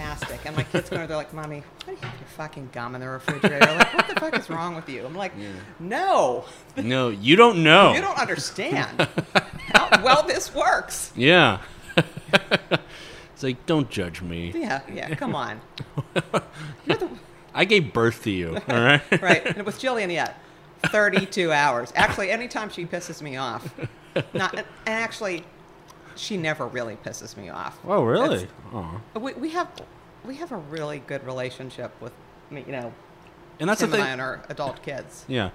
Fantastic. And my kids go, they're like, Mommy, why do you have your fucking gum in the refrigerator? Like, what the fuck is wrong with you? I'm like, no, No, you don't know. you don't understand how well this works. Yeah. it's like, don't judge me. Yeah, yeah, come on. The, I gave birth to you. All right. right. And with Jillian, yeah, 32 hours. Actually, anytime she pisses me off, not, and actually, she never really pisses me off. Oh, really? Oh. We, we have we have a really good relationship with me, you know, And that's Tim the thing. And our adult kids. Yeah.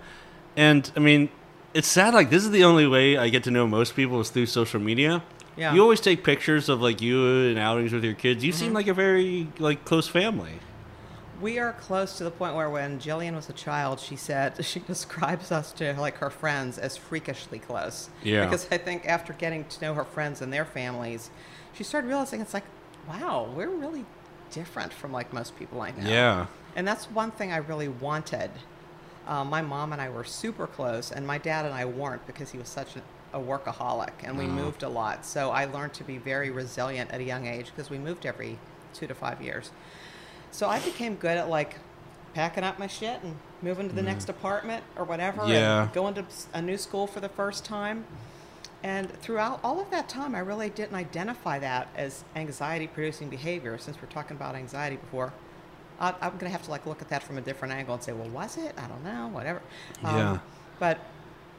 And I mean, it's sad. Like this is the only way I get to know most people is through social media. Yeah. You always take pictures of like you and outings with your kids. You seem Mm-hmm. like a very like close family. We are close to the point where when Jillian was a child, she said she describes us to like her friends as freakishly close. Yeah. Because I think after getting to know her friends and their families, she started realizing it's like, wow, we're really different from like most people I know. Yeah. And that's one thing I really wanted. Uh, my mom and I were super close, and my dad and I weren't because he was such a, a workaholic and we Oh. moved a lot. So I learned to be very resilient at a young age because we moved every two to five years. So I became good at like packing up my shit and moving to the next apartment or whatever, Mm. Yeah. and going to a new school for the first time. And throughout all of that time, I really didn't identify that as anxiety producing behavior. Since we're talking about anxiety before, I, I'm going to have to like look at that from a different angle and say, well, was it? I don't know, whatever. Um, Yeah. But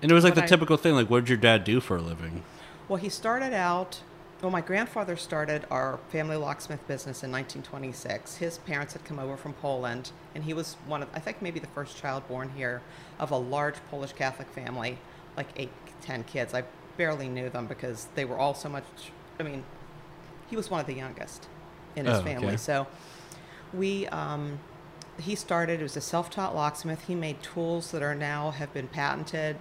And it was like the I- typical thing. Like, what did your dad do for a living? well, he started out. Well, my grandfather started our family locksmith business in 1926. His parents had come over from Poland, and he was one of, I think, maybe the first child born here of a large Polish Catholic family, like eight, ten kids. I barely knew them because they were all so much. I mean, he was one of the youngest in his Oh, family. okay. So we, um, he started, it was a self taught locksmith. He made tools that are now have been patented.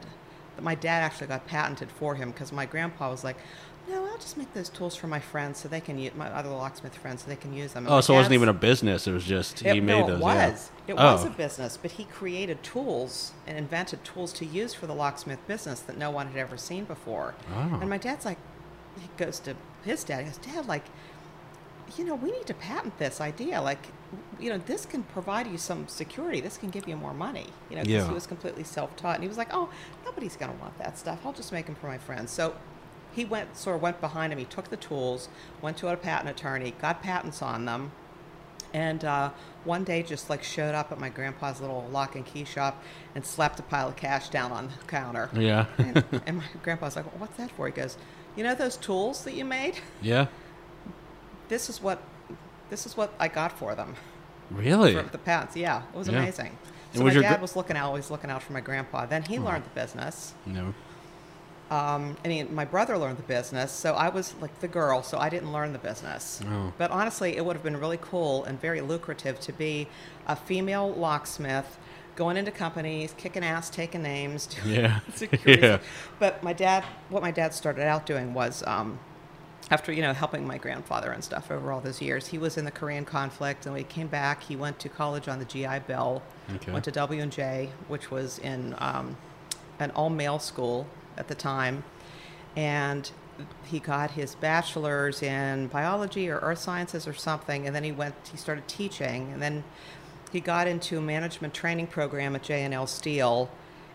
My dad actually got patented for him because my grandpa was like, I'll just make those tools for my friends so they can use my other locksmith friends so they can use them. And Oh, so it wasn't even a business. It was just he it, made no, those. it yeah. was. It was Oh. a business, but he created tools and invented tools to use for the locksmith business that no one had ever seen before. Oh. And my dad's like, he goes to his dad. He goes, Dad, like, you know, we need to patent this idea. Like, you know, this can provide you some security. This can give you more money. You know, because Yeah. he was completely self-taught, and he was like, oh, nobody's gonna want that stuff. I'll just make them for my friends. So. He went sort of went behind him. He took the tools, went to a patent attorney, got patents on them, and uh, one day just like showed up at my grandpa's little lock and key shop and slapped a pile of cash down on the counter. Yeah. and, and my grandpa's like, well, "What's that for?" He goes, "You know those tools that you made? yeah. This is what, this is what I got for them Really? for the patents. Yeah, it was Yeah. amazing." So was my dad gr- was looking out, always looking out for my grandpa. Then he learned the business. No. Um, and he, my brother learned the business, so I was like the girl, so I didn't learn the business. Oh. But honestly, it would have been really cool and very lucrative to be a female locksmith going into companies, kicking ass, taking names, doing Yeah. security. Yeah. But my dad, what my dad started out doing was, um, after you know helping my grandfather and stuff over all those years, he was in the Korean conflict, and when he came back, he went to college on the GI Bill, Okay. went to W and J, which was in um, an all male school at the time, and he got his bachelor's in biology or earth sciences or something, and then he went. He started teaching, and then he got into a management training program at J&L Steel,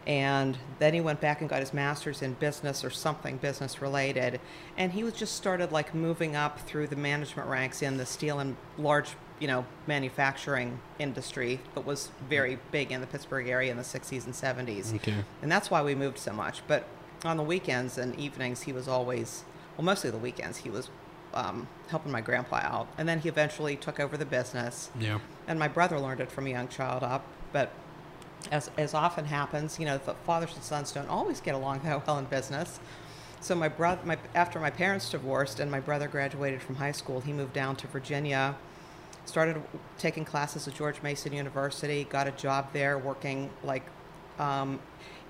and then he went back and got his master's in business or something business related, and he was just started like moving up through the management ranks in the steel and large, you know, manufacturing industry that was very big in the Pittsburgh area in the 60s and 70s. Okay. And that's why we moved so much. But on the weekends and evenings, he was always, well, mostly the weekends, he was um, helping my grandpa out. And then he eventually took over the business. Yeah. And my brother learned it from a young child up. But as, as often happens, you know, the fathers and sons don't always get along that well in business. So my brother, my, after my parents divorced and my brother graduated from high school, he moved down to Virginia, started taking classes at George Mason University, got a job there working like um,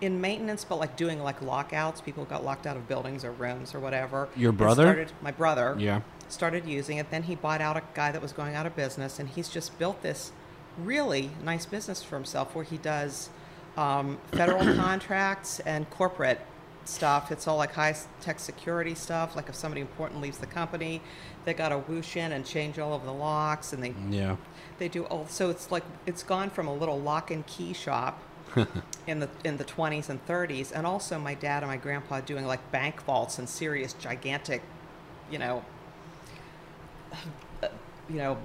in maintenance, but like doing like lockouts. People got locked out of buildings or rooms or whatever. Your brother? Started, my brother Yeah. started using it. Then he bought out a guy that was going out of business, and he's just built this really nice business for himself where he does um, federal contracts and corporate stuff. It's all like high tech security stuff. Like if somebody important leaves the company, they got to whoosh in and change all of the locks, and they Yeah. they do all. So it's like it's gone from a little lock and key shop in the in the 20s and 30s, and also my dad and my grandpa doing like bank vaults and serious gigantic, you know, uh, you know,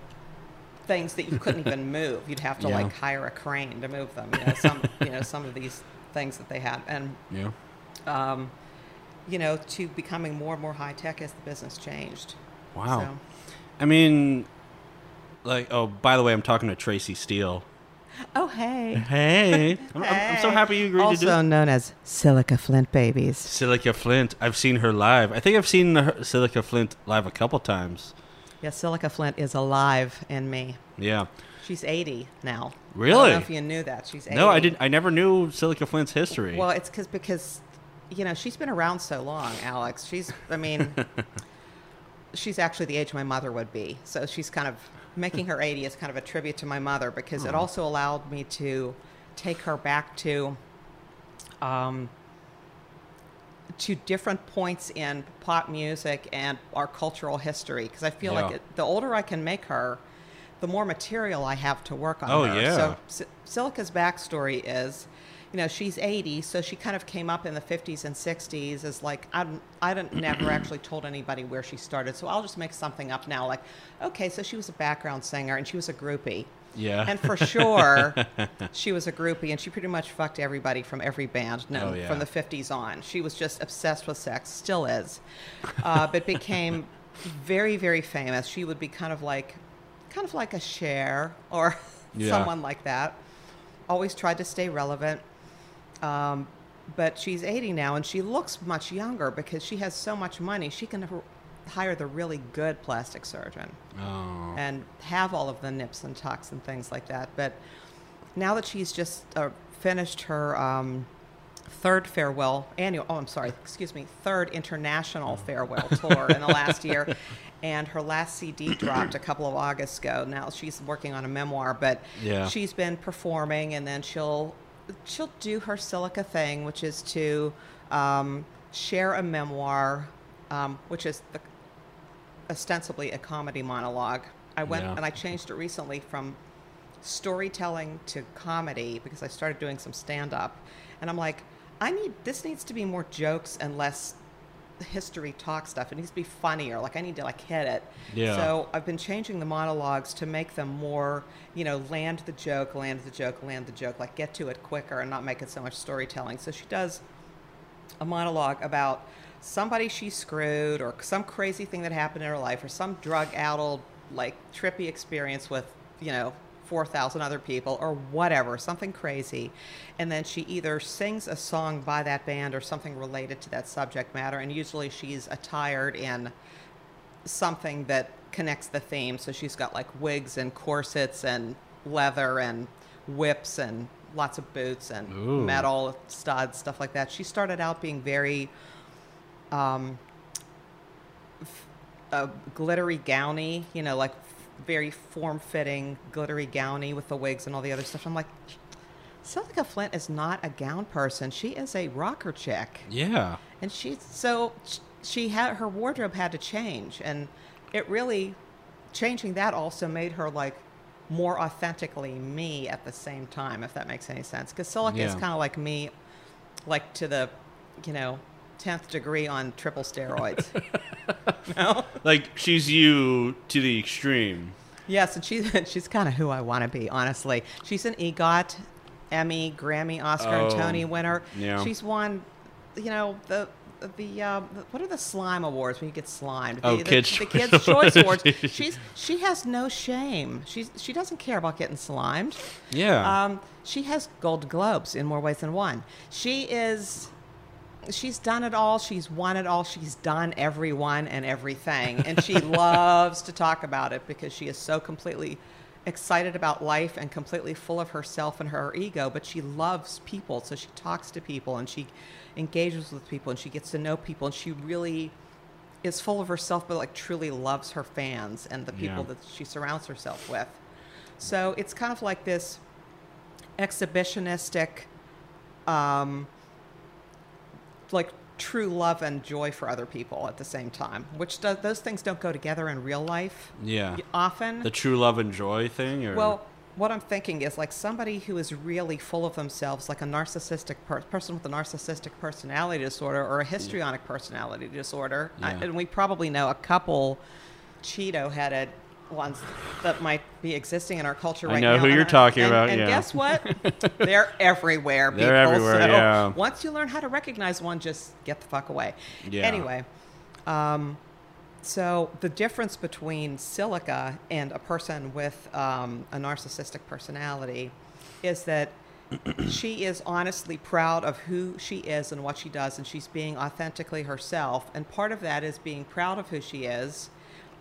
things that you couldn't even move. You'd have to Yeah. like hire a crane to move them. You know, some you know some of these things that they had, and Yeah. um, you know, to becoming more and more high tech as the business changed. Wow. So- I mean, like, oh, by the way, I'm talking to Tracey Steele. Oh hey. Hey, I'm, I'm, I'm so happy you agreed also to do Also known as Silica Flint babies. Silica Flint. I've seen her live. I think I've seen her, Silica Flint live a couple times. Yeah, Silica Flint is alive in me. Yeah. She's 80 now. Really? I Really? don't know if you knew that. She's 80. No, I didn't. I never knew Silica Flint's history. Well, it's cause, because, you know, she's been around so long, Alex. She's, I mean, she's actually the age my mother would be. So she's kind of making her 80 is kind of a tribute to my mother because it also allowed me to take her back to, um, to different points in pop music and our cultural history because I feel like it, the older I can make her, the more material I have to work on Oh, her. yeah. So S- Silica's backstory is, you know, she's 80, so she kind of came up in the 50s and 60s as like I don't, I don't never actually told anybody where she started, so I'll just make something up now. Like, okay, so she was a background singer and she was a groupie. yeah. And for sure, she was a groupie, and she pretty much fucked everybody from every band no, Oh, yeah. from the 50s on. She was just obsessed with sex, still is, uh, but became very, very famous. She would be kind of like, kind of like a Cher or Yeah. someone like that. Always tried to stay relevant. Um, but she's 80 now, and she looks much younger because she has so much money. She can hire the really good plastic surgeon oh. and have all of the nips and tucks and things like that. But now that she's just uh, finished her um, third farewell annual, oh, I'm sorry, excuse me, third international farewell tour in the last year, and her last CD dropped a couple of August ago. Now she's working on a memoir, but Yeah. she's been performing, and then she'll she'll do her silica thing, which is to um, share a memoir, um, which is the ostensibly a comedy monologue. I went Yeah. and I changed it recently from storytelling to comedy because I started doing some stand up. And I'm like, I need this needs to be more jokes and less history talk stuff. It needs to be funnier. Like I need to like hit it. Yeah. So I've been changing the monologues to make them more, you know, land the joke, land the joke, land the joke, like get to it quicker and not make it so much storytelling. So she does a monologue about somebody she screwed or some crazy thing that happened in her life or some drug addled like trippy experience with you know 4000 other people or whatever something crazy. And then she either sings a song by that band or something related to that subject matter and usually she's attired in something that connects the theme. So she's got like wigs and corsets and leather and whips and lots of boots and Ooh. metal studs stuff like that. She started out being very um, f- uh, glittery gowny, you know, like very form-fitting glittery gowny with the wigs and all the other stuff. I'm like, Silica Flint is not a gown person. She is a rocker chick, yeah. and she's so she had her wardrobe had to change, and it really changing that also made her like more authentically me at the same time, if that makes any sense. Because Silica is kind of like me, like to the, you know, tenth degree on triple steroids. no? Like she's you to the extreme. Yes, and she's she's kind of who I want to be, honestly. She's an EGOT, Emmy, Grammy, Oscar, and Oh, Tony winner. yeah. She's won, you know, the the, uh, the what are the slime awards when you get slimed? Oh, the, Kids' the, the Choice Kids Choice Awards. Awards. She's she has no shame. She's she doesn't care about getting slimed. Yeah. Um, she has Gold Globes in more ways than one. She is. She's done it all. She's won it all. She's done everyone and everything. And she loves to talk about it because she is so completely excited about life and completely full of herself and her ego. But she loves people. So she talks to people and she engages with people and she gets to know people. And she really is full of herself, but like truly loves her fans and the people Yeah. that she surrounds herself with. So it's kind of like this exhibitionistic, um, like true love and joy for other people at the same time, which does, those things don't go together in real life Yeah. often. The true love and joy thing, or Well, what I'm thinking is like somebody who is really full of themselves, like a narcissistic per- person with a narcissistic personality disorder or a histrionic personality disorder. I- and we probably know a couple Cheeto headed ones that might be existing in our culture I right know now. who And you're I- talking and- about, And yeah. guess what? They're everywhere, people. They're everywhere, so yeah. once you learn how to recognize one, just get the fuck away. Yeah. Anyway, um, so the difference between silica and a person with um, a narcissistic personality is that she is honestly proud of who she is and what she does, and she's being authentically herself. And part of that is being proud of who she is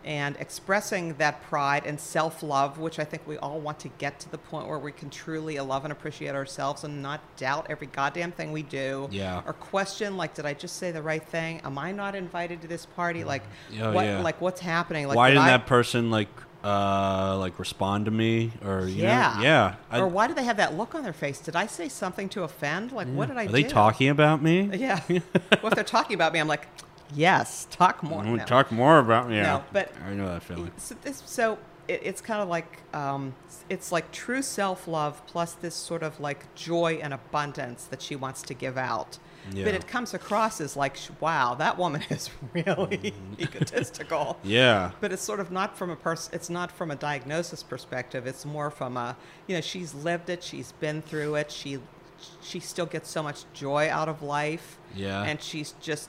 and expressing that pride and self love, which I think we all want to get to the point where we can truly love and appreciate ourselves and not doubt every goddamn thing we do. Yeah. Or question, like, did I just say the right thing? Am I not invited to this party? Like, Oh, what, yeah. like what's happening? Like, why did didn't I- that person like uh like respond to me or you Yeah. know, yeah I- or why do they have that look on their face? Did I say something to offend? Like, what did I are do? they talking about me Yeah. well, if they're talking about me, I'm like, yes, talk more. Mm, No. talk more about yeah No, but- i know that feeling So, this, so it, it's kind of like um, it's like true self love plus this sort of like joy and abundance that she wants to give out. Yeah. But it comes across as like, wow, that woman is really Mm. egotistical. yeah But it's sort of not from a person. It's not from a diagnosis perspective. It's more from a, you know, she's lived it. She's been through it. She, she still gets so much joy out of life. Yeah. And she's just,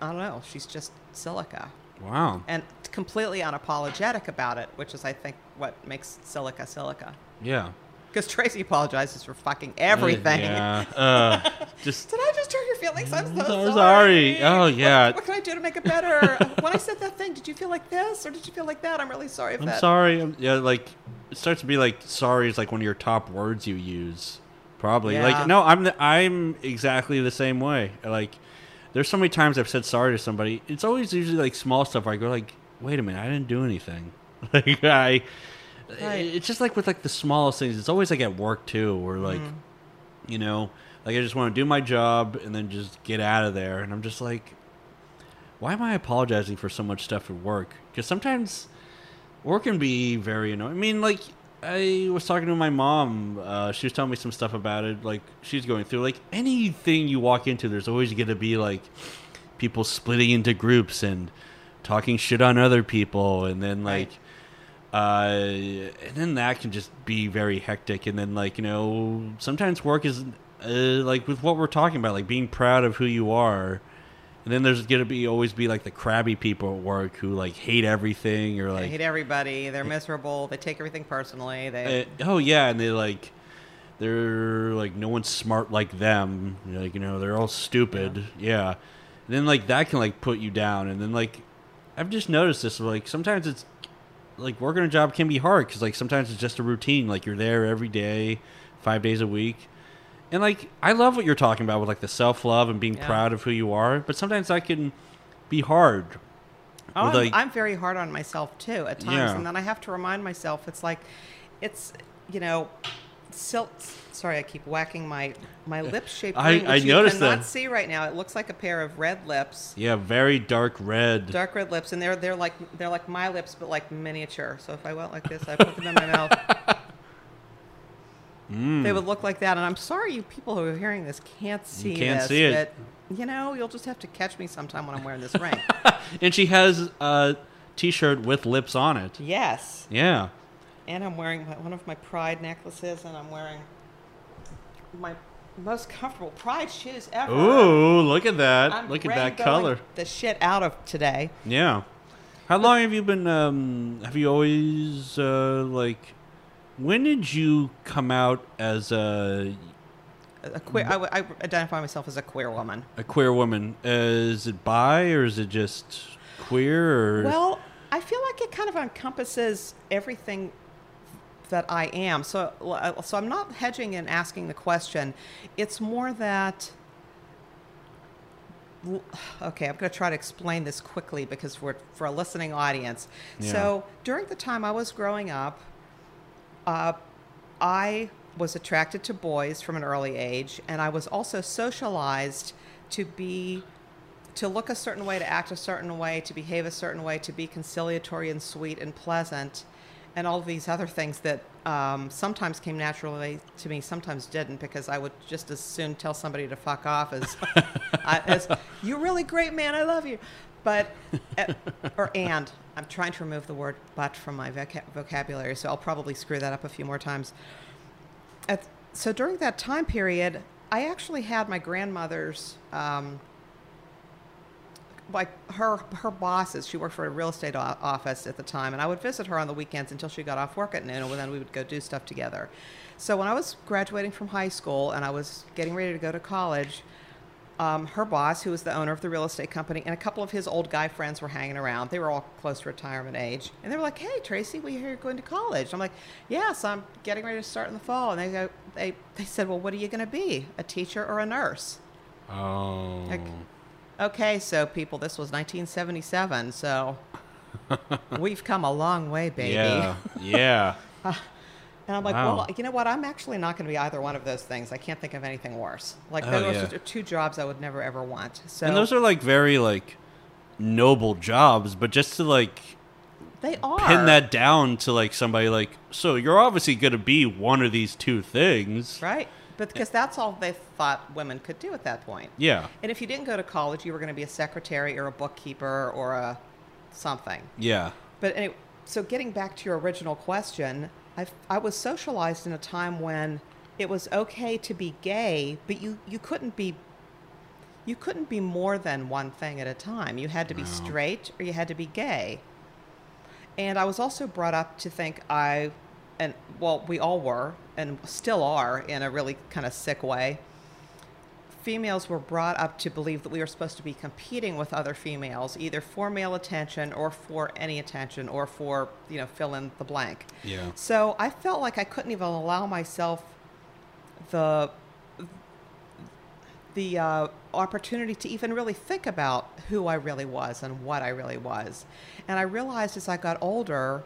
I don't know. She's just silica wow and completely unapologetic about it, which is, I think, what makes silica silica. yeah Because Tracey apologizes for fucking everything. yeah uh, just Did I just hurt your feelings? I'm so, So sorry. sorry. Oh, yeah. What, can I do to make it better? when I said that thing, did you feel like this or did you feel like that? I'm really sorry i'm that. sorry I'm, yeah like it starts to be like sorry is like one of your top words you use probably Yeah. like no i'm the, i'm exactly the same way like there's so many times i've said sorry to somebody it's always usually like small stuff where i go like wait a minute i didn't do anything like i Right. it's just like with like the smallest things it's always like at work too where like Mm-hmm. you know like i just want to do my job and then just get out of there and i'm just like why am i apologizing for so much stuff at work because sometimes work can be very annoying. I mean, like I was talking to my mom. Uh, she was telling me some stuff about it. Like she's going through like anything you walk into, there's always going to be like people splitting into groups and talking shit on other people, and then like. Right. Uh, and then that can just be very hectic. And then, like, you know, sometimes work is uh, like with what we're talking about, like being proud of who you are. And then there's gonna be always be like the crabby people at work who like hate everything or They like hate everybody. They're miserable. They take everything personally. They uh, oh yeah, and they like they're like no one's smart like them. Like you know they're all stupid. Yeah. And then like that can like put you down, and then like I've just noticed this. Like sometimes it's like working a job can be hard because like sometimes it's just a routine. Like you're there every day, five days a week. And like I love what you're talking about with like the self love and being Yeah. proud of who you are, but sometimes that can be hard. Oh, I'm, like- I'm very hard on myself too at times, Yeah. and then I have to remind myself it's like, it's you know, sil- Sorry, I keep whacking my my eh, lip shape. I- ring, I you noticed cannot that. see right now. It looks like a pair of red lips, Yeah, very dark red. dark red lips, and they're they're like they're like my lips, but like miniature. So if I went like this, I put them in my mouth. Mm. They would look like that, and I'm sorry, you people who are hearing this can't see can't this, see it. but you know, you'll just have to catch me sometime when I'm wearing this ring. and she has a t-shirt with lips on it. yes, Yeah. and I'm wearing my, one of my Pride necklaces, and I'm wearing my most comfortable Pride shoes ever. Ooh, look at that. I'm look at that color. The shit out of today. Yeah. How long have you been um have you always uh like when did you come out as a A queer. I, I identify myself as a queer woman. a queer woman? Uh, is it bi or is it just queer or Well, I feel like it kind of encompasses everything that I am. So, uh, so I'm not hedging and asking the question. It's more that. Okay, I'm going to try to explain this quickly because we're for a listening audience. Yeah. So, during the time I was growing up, uh, I was attracted to boys from an early age, and I was also socialized to be to look a certain way, to act a certain way, to behave a certain way, to be conciliatory and sweet and pleasant, and all these other things that um, sometimes came naturally to me, sometimes didn't, because I would just as soon tell somebody to fuck off as, I, as "You're really great, man. I love you." But uh, or and I'm trying to remove the word "but" from my voca- vocabulary, so I'll probably screw that up a few more times. At, so during that time period, I actually had my grandmother's. Um, like her her bosses she worked for a real estate o- office at the time and i would visit her on the weekends until she got off work at noon and then we would go do stuff together so when i was graduating from high school and i was getting ready to go to college um, her boss who was the owner of the real estate company and a couple of his old guy friends were hanging around they were all close to retirement age and they were like hey tracey we hear you're going to college i'm like yes i'm getting ready to start in the fall and they go they, they said well what are you going to be a teacher or a nurse Oh. Like- Okay, so people, this was 1977, so we've come a long way, baby. Yeah. Yeah. And I'm like, Wow. well, you know what? I'm actually not going to be either one of those things. I can't think of anything worse. Like Oh, those yeah. are two jobs I would never ever want. So and those are like very like noble jobs, but just to like they are pin that down to like somebody like so you're obviously going to be one of these two things. right, but eh. because that's all they thought women could do at that point. Yeah. And if you didn't go to college, you were going to be a secretary or a bookkeeper or a something. Yeah. But anyway, so getting back to your original question, I, I was socialized in a time when it was okay to be gay, but you, you couldn't be you couldn't be more than one thing at a time. You had to be No. straight or you had to be gay. And I was also brought up to think I and well, we all were and still are in a really kind of sick way. Females were brought up to believe that we were supposed to be competing with other females, either for male attention or for any attention or for, you know, fill in the blank. Yeah. So I felt like I couldn't even allow myself the the uh, opportunity to even really think about who I really was and what I really was. And I realized as I got older,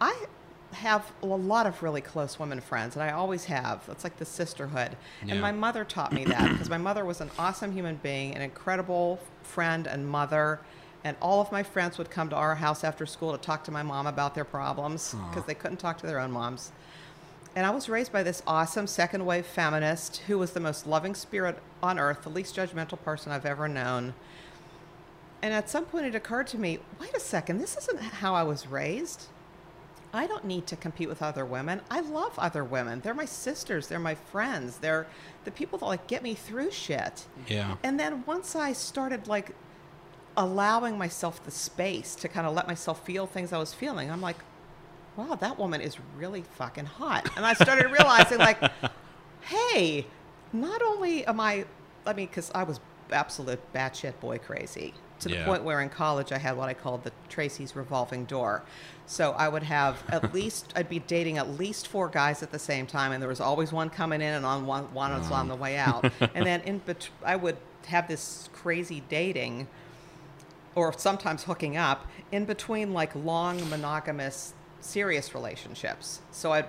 I have a lot of really close women friends, and I always have. It's like the sisterhood. Yeah. And my mother taught me that because my mother was an awesome human being, an incredible friend and mother. And all of my friends would come to our house after school to talk to my mom about their problems because they couldn't talk to their own moms. And I was raised by this awesome second wave feminist who was the most loving spirit on earth, the least judgmental person I've ever known. And at some point it occurred to me wait a second, this isn't how I was raised. I don't need to compete with other women. I love other women. They're my sisters, they're my friends, they're the people that like get me through shit. Yeah. And then once I started like allowing myself the space to kind of let myself feel things I was feeling, I'm like, wow, that woman is really fucking hot. And I started realizing, like, hey, not only am I, I mean, because I was absolute batshit boy crazy to the Yeah. point where in college I had what I called the Tracey's revolving door. So I would have at least, I'd be dating at least four guys at the same time, and there was always one coming in and on one, one was on the way out. and then in bet- I would have this crazy dating or sometimes hooking up in between like long monogamous serious relationships. So I'd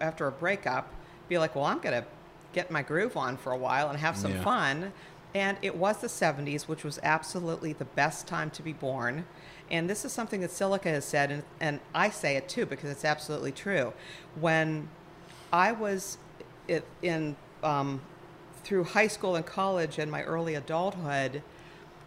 after a breakup be like, "Well, I'm going to get my groove on for a while and have some Yeah. fun." And it was the 70s, which was absolutely the best time to be born. And this is something that Silica has said, and, and I say it too because it's absolutely true. When I was in um, through high school and college and my early adulthood,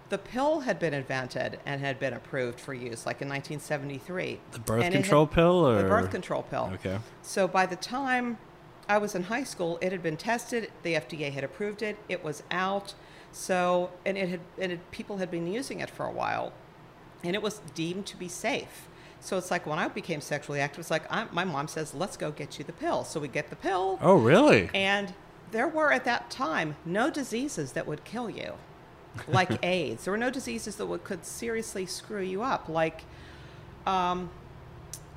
the pill had been invented and had been approved for use, like in 1973. The birth And it had- control pill or the birth control pill. Okay. So by the time I was in high school, it had been tested. The FDA had approved it. It was out. So and it had and it, people had been using it for a while, and it was deemed to be safe. So it's like when I became sexually active, it's like i my mom says, "Let's go get you the pill." So we get the pill, Oh, really? and there were at that time no diseases that would kill you, like AIDS. There were no diseases that would, could seriously screw you up, like, um,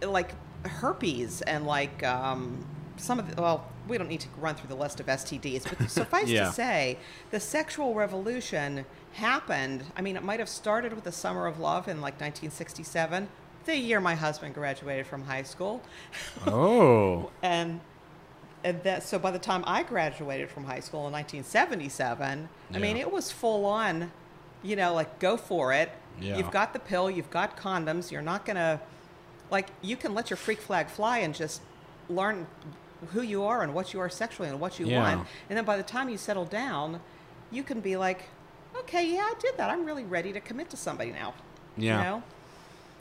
like herpes and like um, some of the. Well, we don't need to run through the list of STDs, but suffice Yeah. to say, the sexual revolution happened. I mean, it might have started with the Summer of Love in like 1967, the year my husband graduated from high school oh. and and that so by the time I graduated from high school in 1977, I mean it was full on, you know, like go for it. Yeah. You've got the pill, you've got condoms. You're not gonna, like, you can let your freak flag fly and just learn who you are and what you are sexually and what you Yeah. want. And then by the time you settle down, you can be like, okay, yeah, I did that. I'm really ready to commit to somebody now. Yeah. You know?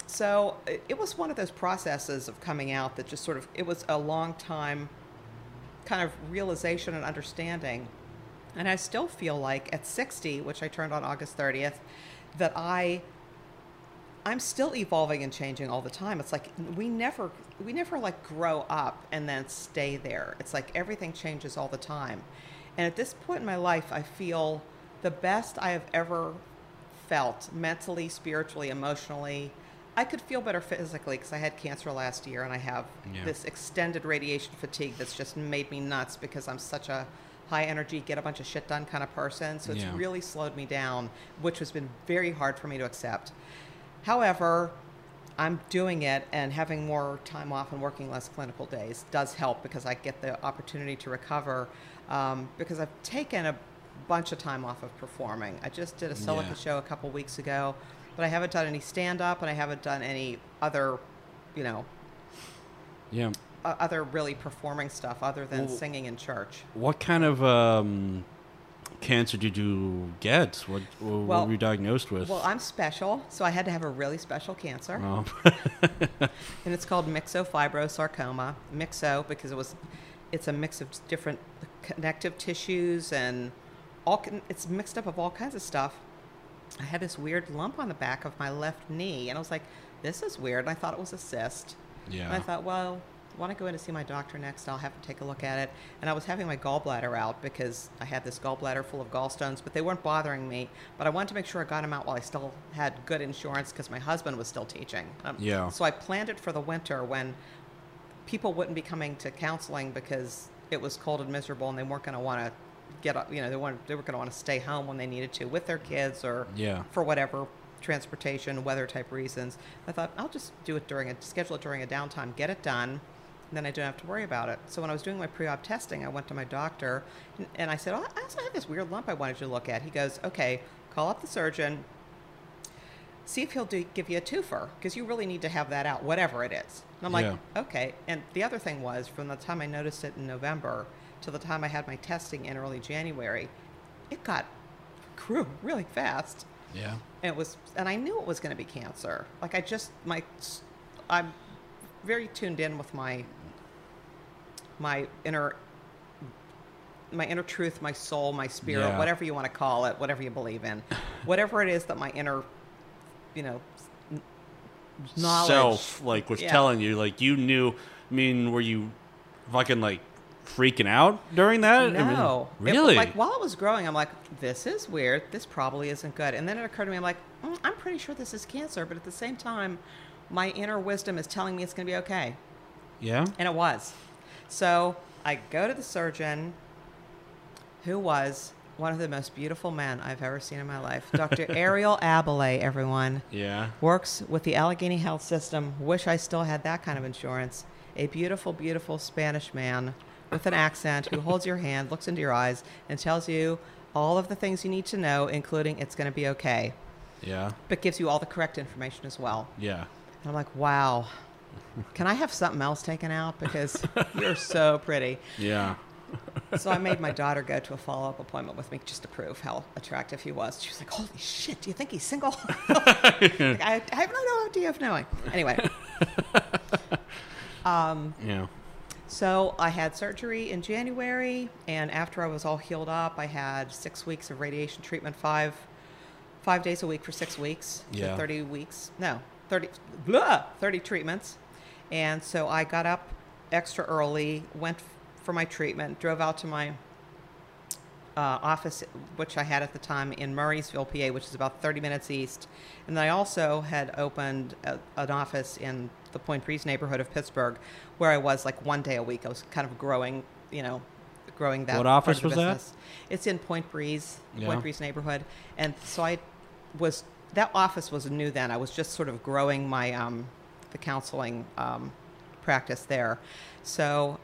So it, it was one of those processes of coming out that just sort of, it was a long time kind of realization and understanding. And I still feel like at 60, which I turned on August 30th, that I I'm still evolving and changing all the time. It's like we never we never like grow up and then stay there. It's like everything changes all the time. And at this point in my life, I feel the best I have ever felt mentally, spiritually, emotionally. I could feel better physically because I had cancer last year and I have Yeah. this extended radiation fatigue that's just made me nuts because I'm such a high energy, get a bunch of shit done kind of person. So it's Yeah. really slowed me down, which has been very hard for me to accept. However, I'm doing it and having more time off and working less clinical days does help because I get the opportunity to recover um, because I've taken a bunch of time off of performing. I just did a Silica Yeah. show a couple weeks ago, but I haven't done any stand up and I haven't done any other, you know, Yeah. uh, other really performing stuff other than Well- singing in church. What kind of um, cancer did you get? What, what Well- were you diagnosed with? Well, I'm special, so I had to have a really special cancer. Oh. and it's called myxofibrosarcoma. Myxo because it was, it's a mix of different connective tissues and all. It's mixed up of all kinds of stuff. I had this weird lump on the back of my left knee, and I was like, "This is weird." And I thought it was a cyst. yeah. And I thought, well, I want to go in to see my doctor next. I'll have to take a look at it. And I was having my gallbladder out because I had this gallbladder full of gallstones, but they weren't bothering me. But I wanted to make sure I got them out while I still had good insurance because my husband was still teaching. Um, Yeah. So I planned it for the winter when people wouldn't be coming to counseling because it was cold and miserable and they weren't going to want to get up, you know, they weren't, they were going to want to stay home when they needed to with their kids or Yeah. for whatever transportation, weather type reasons. I thought I'll just do it during a schedule it during a downtime, get it done, then I don't have to worry about it. So when I was doing my pre-op testing, I went to my doctor and, and I said, oh, I also have this weird lump I wanted you to look at. He goes, okay, call up the surgeon, see if he'll do, give you a twofer because you really need to have that out, whatever it is. And I'm like, Yeah. okay. And the other thing was from the time I noticed it in November till the time I had my testing in early January, it got grew really fast yeah. and it was and i knew it was going to be cancer like i just my i'm very tuned in with my my inner my inner truth my soul my spirit Yeah. whatever you want to call it whatever you believe in whatever it is that my inner you know knowledge Self, like, was Yeah. telling you, like, you knew. I mean, were you fucking, like, freaking out during that? I mean, No. It- really? like while it was growing, I'm like, this is weird. This probably isn't good. And then it occurred to me, I'm like, mm, I'm pretty sure this is cancer, but at the same time, my inner wisdom is telling me it's going to be okay. yeah. And it was. So I go to the surgeon, who was one of the most beautiful men I've ever seen in my life. Dr. Ariel Abele, everyone Yeah. works with the Allegheny Health System. Wish I still had that kind of insurance. A beautiful, beautiful Spanish man with an accent who holds your hand, looks into your eyes, and tells you all of the things you need to know, including it's going to be okay, Yeah. but gives you all the correct information as well. Yeah. And I'm like, wow. Can I have something else taken out? Because you're so pretty. Yeah. So I made my daughter go to a follow up appointment with me just to prove how attractive he was. She was like, holy shit, do you think he's single? Like, I, I have no idea of knowing. Anyway. Um, Yeah. so I had surgery in January, and after I was all healed up, I had six weeks of radiation treatment, five five days a week for six weeks. Yeah. thirty weeks. No, thirty blah, thirty treatments. And so I got up extra early, went f- for my treatment, drove out to my uh, office, which I had at the time in Murrysville, PA, which is about 30 minutes east. And then I also had opened a, an office in the Point Breeze neighborhood of Pittsburgh, where I was like one day a week. I was kind of growing, you know, growing that. What office of was that? business. It's in Point Breeze, Yeah. Point Breeze neighborhood. And so I was, that office was new then. I was just sort of growing my, um, the counseling um, practice there. So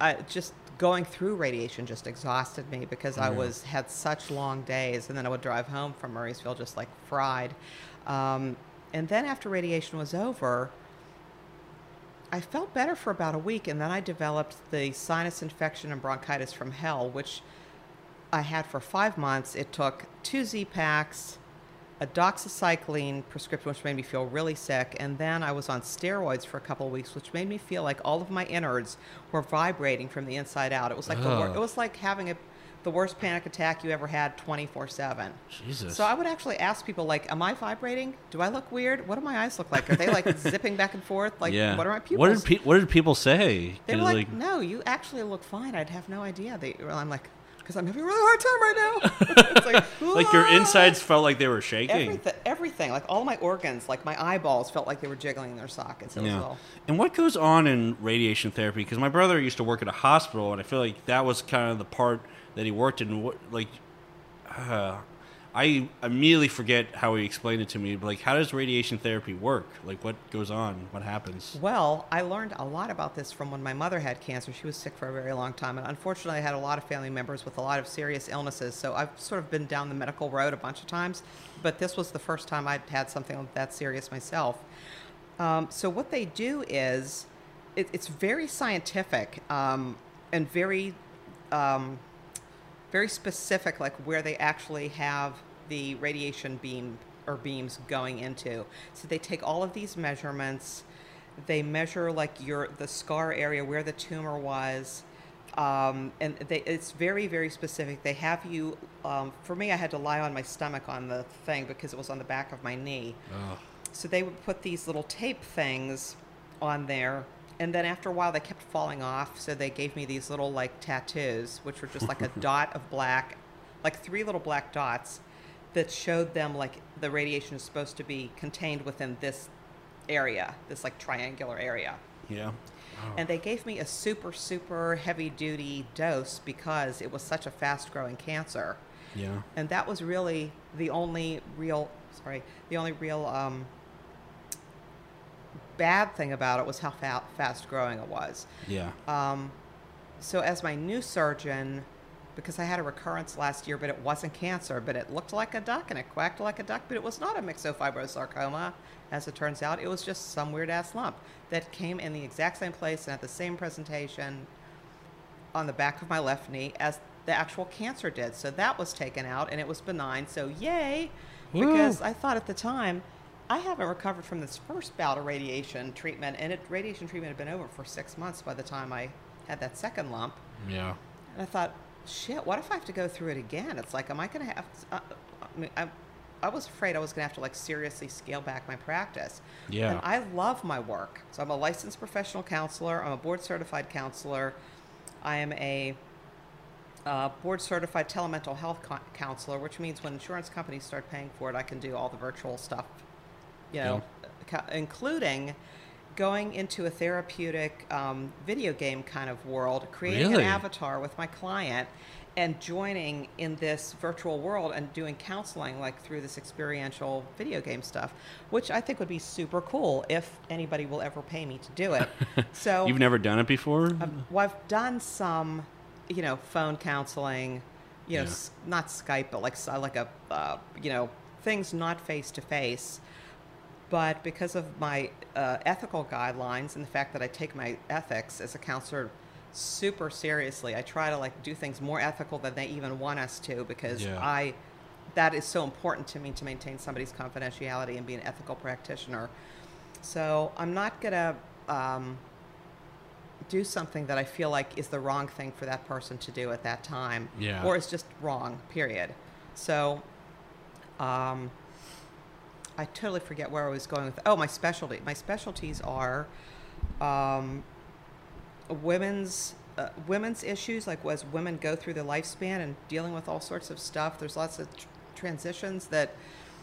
I just going through radiation just exhausted me because I was had such long days, and then I would drive home from Murrysville just like fried. Um, and then after radiation was over, I felt better for about a week, and then I developed the sinus infection and bronchitis from hell, which I had for five months. It took two Z packs, a doxycycline prescription, which made me feel really sick, and then I was on steroids for a couple of weeks, which made me feel like all of my innards were vibrating from the inside out. It was like the wor- it was like having a the worst panic attack you ever had 24 7 Jesus. so i would actually ask people like am i vibrating do i look weird what do my eyes look like are they like zipping back and forth like yeah. what are my pupils What did pe- What did people say? they were 'Cause, like, no, you actually look fine. I'd have no idea. They, well, I'm like, because I'm having a really hard time right now. it's like, like your insides felt like they were shaking. Everything, everything, like all my organs, like my eyeballs felt like they were jiggling in their sockets. It was Yeah. And what goes on in radiation therapy? Because my brother used to work at a hospital, and I feel like that was kind of the part that he worked in. What like, uh, I immediately forget how he explained it to me. But like, how does radiation therapy work? Like, what goes on? What happens? Well, I learned a lot about this from when my mother had cancer. She was sick for a very long time, and unfortunately, I had a lot of family members with a lot of serious illnesses. So I've sort of been down the medical road a bunch of times, but this was the first time I'd had something that serious myself. Um, so what they do is, it, it's very scientific um, and very, um, very specific, like where they actually have the radiation beam or beams going into. So they take all of these measurements. They measure like your the scar area where the tumor was. Um, and they, it's very, very specific. They have you. Um, for me, I had to lie on my stomach on the thing because it was on the back of my knee. Oh, So they would put these little tape things on there. And then after a while, they kept falling off. So they gave me these little like tattoos, which were just like a dot of black, like three little black dots that showed them like the radiation is supposed to be contained within this area, this like triangular area. yeah. And they gave me a super, super heavy duty dose because it was such a fast growing cancer Yeah. and that was really the only real sorry the only real um, bad thing about it was how fa- fast growing it was Yeah. um, so as my new surgeon because i had a recurrence last year but it wasn't cancer but it looked like a duck and it quacked like a duck but it was not a myxofibrosarcoma as it turns out it was just some weird ass lump that came in the exact same place and at the same presentation on the back of my left knee as the actual cancer did. So that was taken out and it was benign. So yay! Because. I thought at the time, I haven't recovered from this first bout of radiation treatment, and it, radiation treatment had been over for six months by the time I had that second lump. Yeah. And I thought, shit, what if I have to go through it again? It's like, am I going to have? Uh, I, mean, I, I was afraid I was going to have to like seriously scale back my practice. Yeah. And I love my work. So I'm a licensed professional counselor. I'm a board certified counselor. I am a uh, board certified telemental health co- counselor, which means when insurance companies start paying for it, I can do all the virtual stuff, you know, co- including going into a therapeutic um, video game kind of world, creating Really? an avatar with my client, and joining in this virtual world and doing counseling like through this experiential video game stuff, which I think would be super cool if anybody will ever pay me to do it. so You've never done it before? um, well, I've done some, you know, phone counseling, you know, Yeah. s- not Skype, but like like a, uh, you know, things not face to face. But because of my uh, ethical guidelines and the fact that I take my ethics as a counselor super seriously, I try to like do things more ethical than they even want us to because Yeah. I that is so important to me to maintain somebody's confidentiality and be an ethical practitioner. So I'm not gonna um, do something that I feel like is the wrong thing for that person to do at that time, Yeah. or is just wrong. Period. So, um, I totally forget where I was going with. Oh, my specialty. My specialties are um, women's uh, women's issues, like as women go through their lifespan and dealing with all sorts of stuff. There's lots of tr- transitions that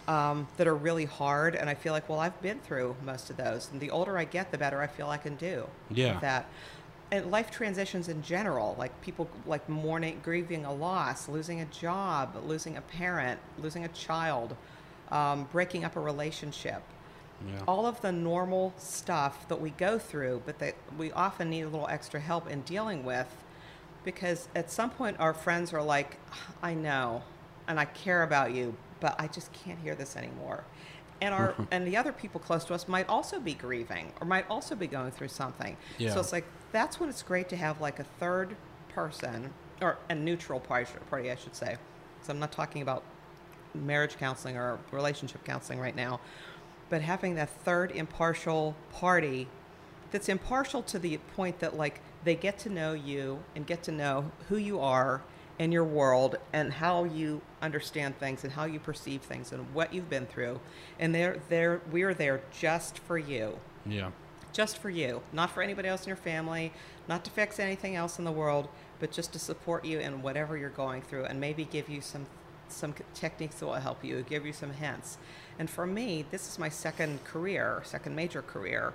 um, that are really hard, and I feel like, well, I've been through most of those. And the older I get, the better I feel I can do Yeah. with that. And life transitions in general, like people like mourning, grieving a loss, losing a job, losing a parent, losing a child, um, breaking up a relationship. Yeah. all of the normal stuff that we go through, but that we often need a little extra help in dealing with because at some point our friends are like, I know and I care about you, but I just can't hear this anymore. And our and the other people close to us might also be grieving or might also be going through something. Yeah. So it's like that's when it's great to have like a third person or a neutral party, party I should say. So I'm not talking about marriage counseling or relationship counseling right now, but having that third impartial party that's impartial to the point that like they get to know you and get to know who you are in your world and how you understand things and how you perceive things and what you've been through. And they're there we're there just for you. Yeah. just for you, not for anybody else in your family, not to fix anything else in the world, but just to support you in whatever you're going through and maybe give you some some techniques that will help you, give you some hints. And for me, this is my second career, second major career.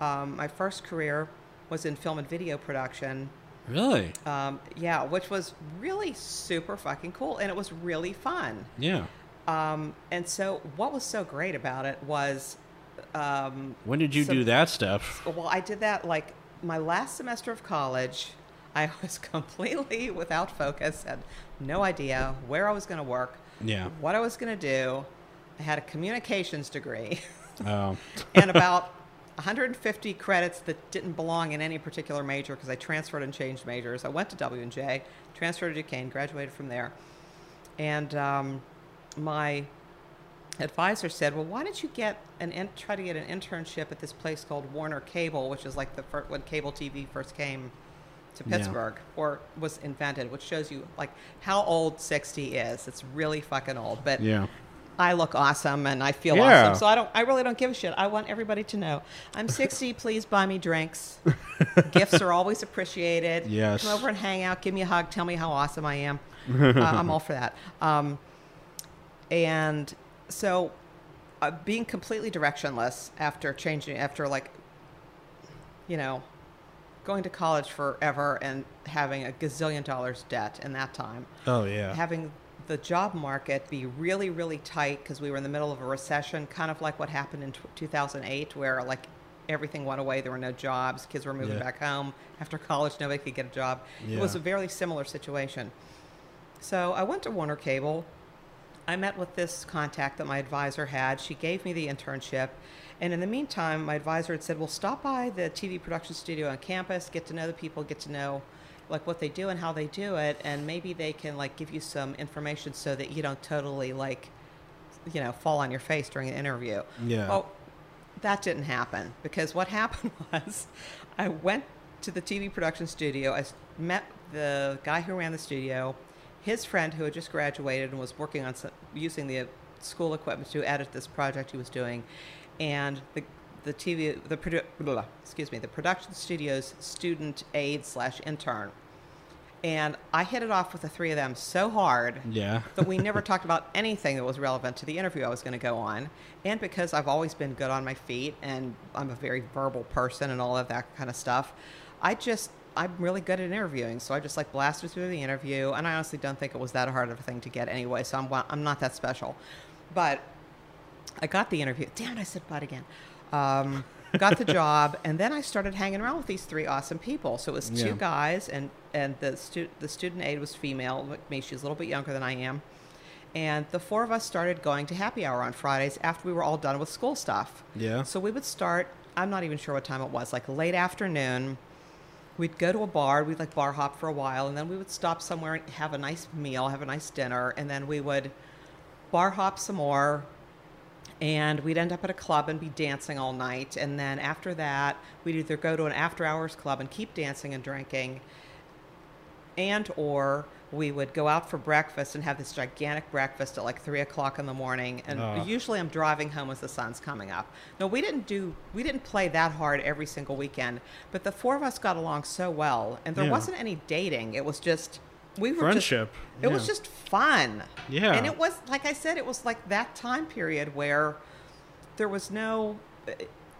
Um, my first career was in film and video production. Really? Um, yeah, which was really super fucking cool, and it was really fun. Yeah. Um, and so, what was so great about it was um, When did you some- do that stuff? well, I did that like my last semester of college. I was completely without focus, had no idea where I was going to work, Yeah. what I was going to do. I had a communications degree Oh. and about 150 credits that didn't belong in any particular major because I transferred and changed majors. I went to W and J, transferred to Duquesne, graduated from there, and um, my advisor said, "Well, why don't you get an in- try to get an internship at this place called Warner Cable, which is like the when cable TV first came to Yeah. Pittsburgh or was invented, which shows you like how old 60 is. It's really fucking old, but Yeah. I look awesome and I feel Yeah. awesome. So I don't I really don't give a shit. I want everybody to know. I'm 60, please buy me drinks. Gifts are always appreciated. Yes. Come over and hang out, give me a hug, tell me how awesome I am. uh, I'm all for that. Um, and so uh, being completely directionless after changing after like you know going to college forever and having a gazillion dollars debt in that time Oh yeah. having the job market be really really tight because we were in the middle of a recession kind of like what happened in t- 2008 where like everything went away there were no jobs kids were moving Yeah. back home after college nobody could get a job it was a very similar situation so i went to warner cable I met with this contact that my advisor had. She gave me the internship. And in the meantime, my advisor had said, well, stop by the TV production studio on campus, get to know the people, get to know like what they do and how they do it. And maybe they can like give you some information so that you don't totally like, you know, fall on your face during an interview. Yeah. Well, that didn't happen because what happened was I went to the TV production studio. i met the guy who ran the studio, his friend who had just graduated and was working on some, using the school equipment to edit this project he was doing, and the the TV the produ- blah, excuse me the production studio's student aide slash intern, and I hit it off with the three of them so hard Yeah. that we never talked about anything that was relevant to the interview I was going to go on. And because I've always been good on my feet and I'm a very verbal person and all of that kind of stuff, I just, I'm really good at interviewing. So I just like blasted through the interview. And I honestly don't think it was that hard of a thing to get anyway. So I'm, I'm not that special. But I got the interview. Damn it, I said but again. Um, got the job, and then I started hanging around with these three awesome people. So it was two Yeah. guys, and and the stu- the student aide was female, like me. She's a little bit younger than I am, and the four of us started going to happy hour on Fridays after we were all done with school stuff. Yeah. So we would start. I'm not even sure what time it was, like late afternoon. We'd go to a bar. We'd like bar hop for a while, and then we would stop somewhere and have a nice meal, have a nice dinner, and then we would bar hop some more. And we'd end up at a club and be dancing all night. And then after that, we'd either go to an after hours club and keep dancing and drinking, and or we would go out for breakfast and have this gigantic breakfast at like three o'clock in the morning and Ah. usually i'm driving home as the sun's coming up no we didn't do we didn't play that hard every single weekend but the four of us got along so well and there Yeah. wasn't any dating it was just we were Friendship. just, it was just fun Yeah. and it was like i said it was like that time period where there was no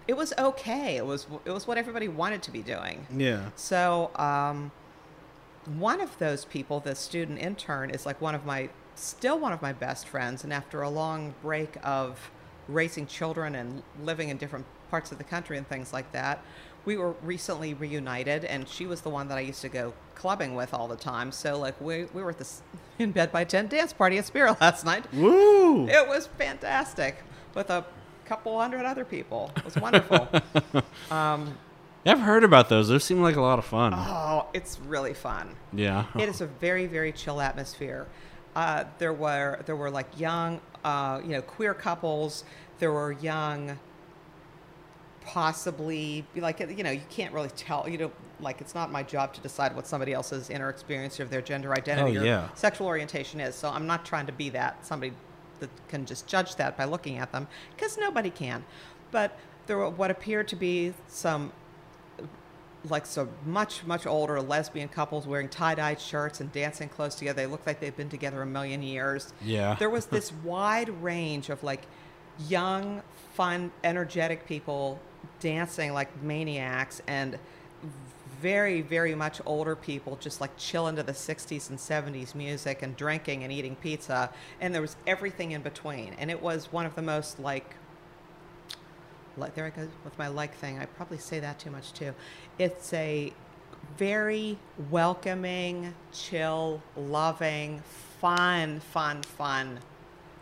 it was okay it was it was what everybody wanted to be doing Yeah. so, um, one of those people, the student intern, is like one of my, still one of my best friends. And after a long break of raising children and living in different parts of the country and things like that. We were recently reunited, and she was the one that I used to go clubbing with all the time. So, like, we, we were at this in bed by 10 dance party at Spirit last night. Woo! It was fantastic with a couple hundred other people. It was wonderful. um, I've heard about those. Those seem like a lot of fun. oh, it's really fun. yeah. It is a very very chill atmosphere. Uh, there were there were like young, uh, you know, queer couples. There were young, possibly be like you know you can't really tell. You know, like it's not my job to decide what somebody else's inner experience of their gender identity Oh, or yeah. sexual orientation is. So I'm not trying to be that somebody that can just judge that by looking at them because nobody can. But there were what appeared to be some like some much much older lesbian couples wearing tie-dyed shirts and dancing close together they looked like they've been together a million years Yeah. there was this wide range of like young fun energetic people dancing like maniacs and very very much older people just like chill into the 60s and 70s music and drinking and eating pizza and there was everything in between and it was one of the most like like there I go with my like thing. I probably say that too much too. It's a very welcoming, chill, loving, fun, fun, fun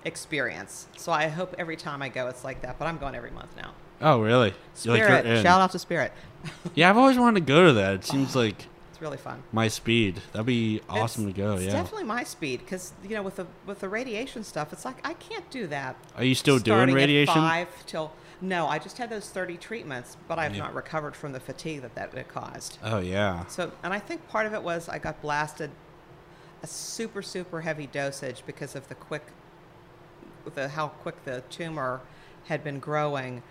experience. So I hope every time I go it's like that. But I'm going every month now. Oh, really? You're like, shout out to Spirit. Yeah, I've always wanted to go to that. It seems like It's really fun. my speed. That'd be awesome It's- to go. It's Yeah. definitely my speed because you know with the with the radiation stuff, it's like I can't do that. Are you still doing starting radiation? five till no, I just had those thirty treatments, but I've Yeah. not recovered from the fatigue that that it caused. Oh yeah. So, and I think part of it was I got blasted a super super heavy dosage because of the quick, the how quick the tumor had been growing,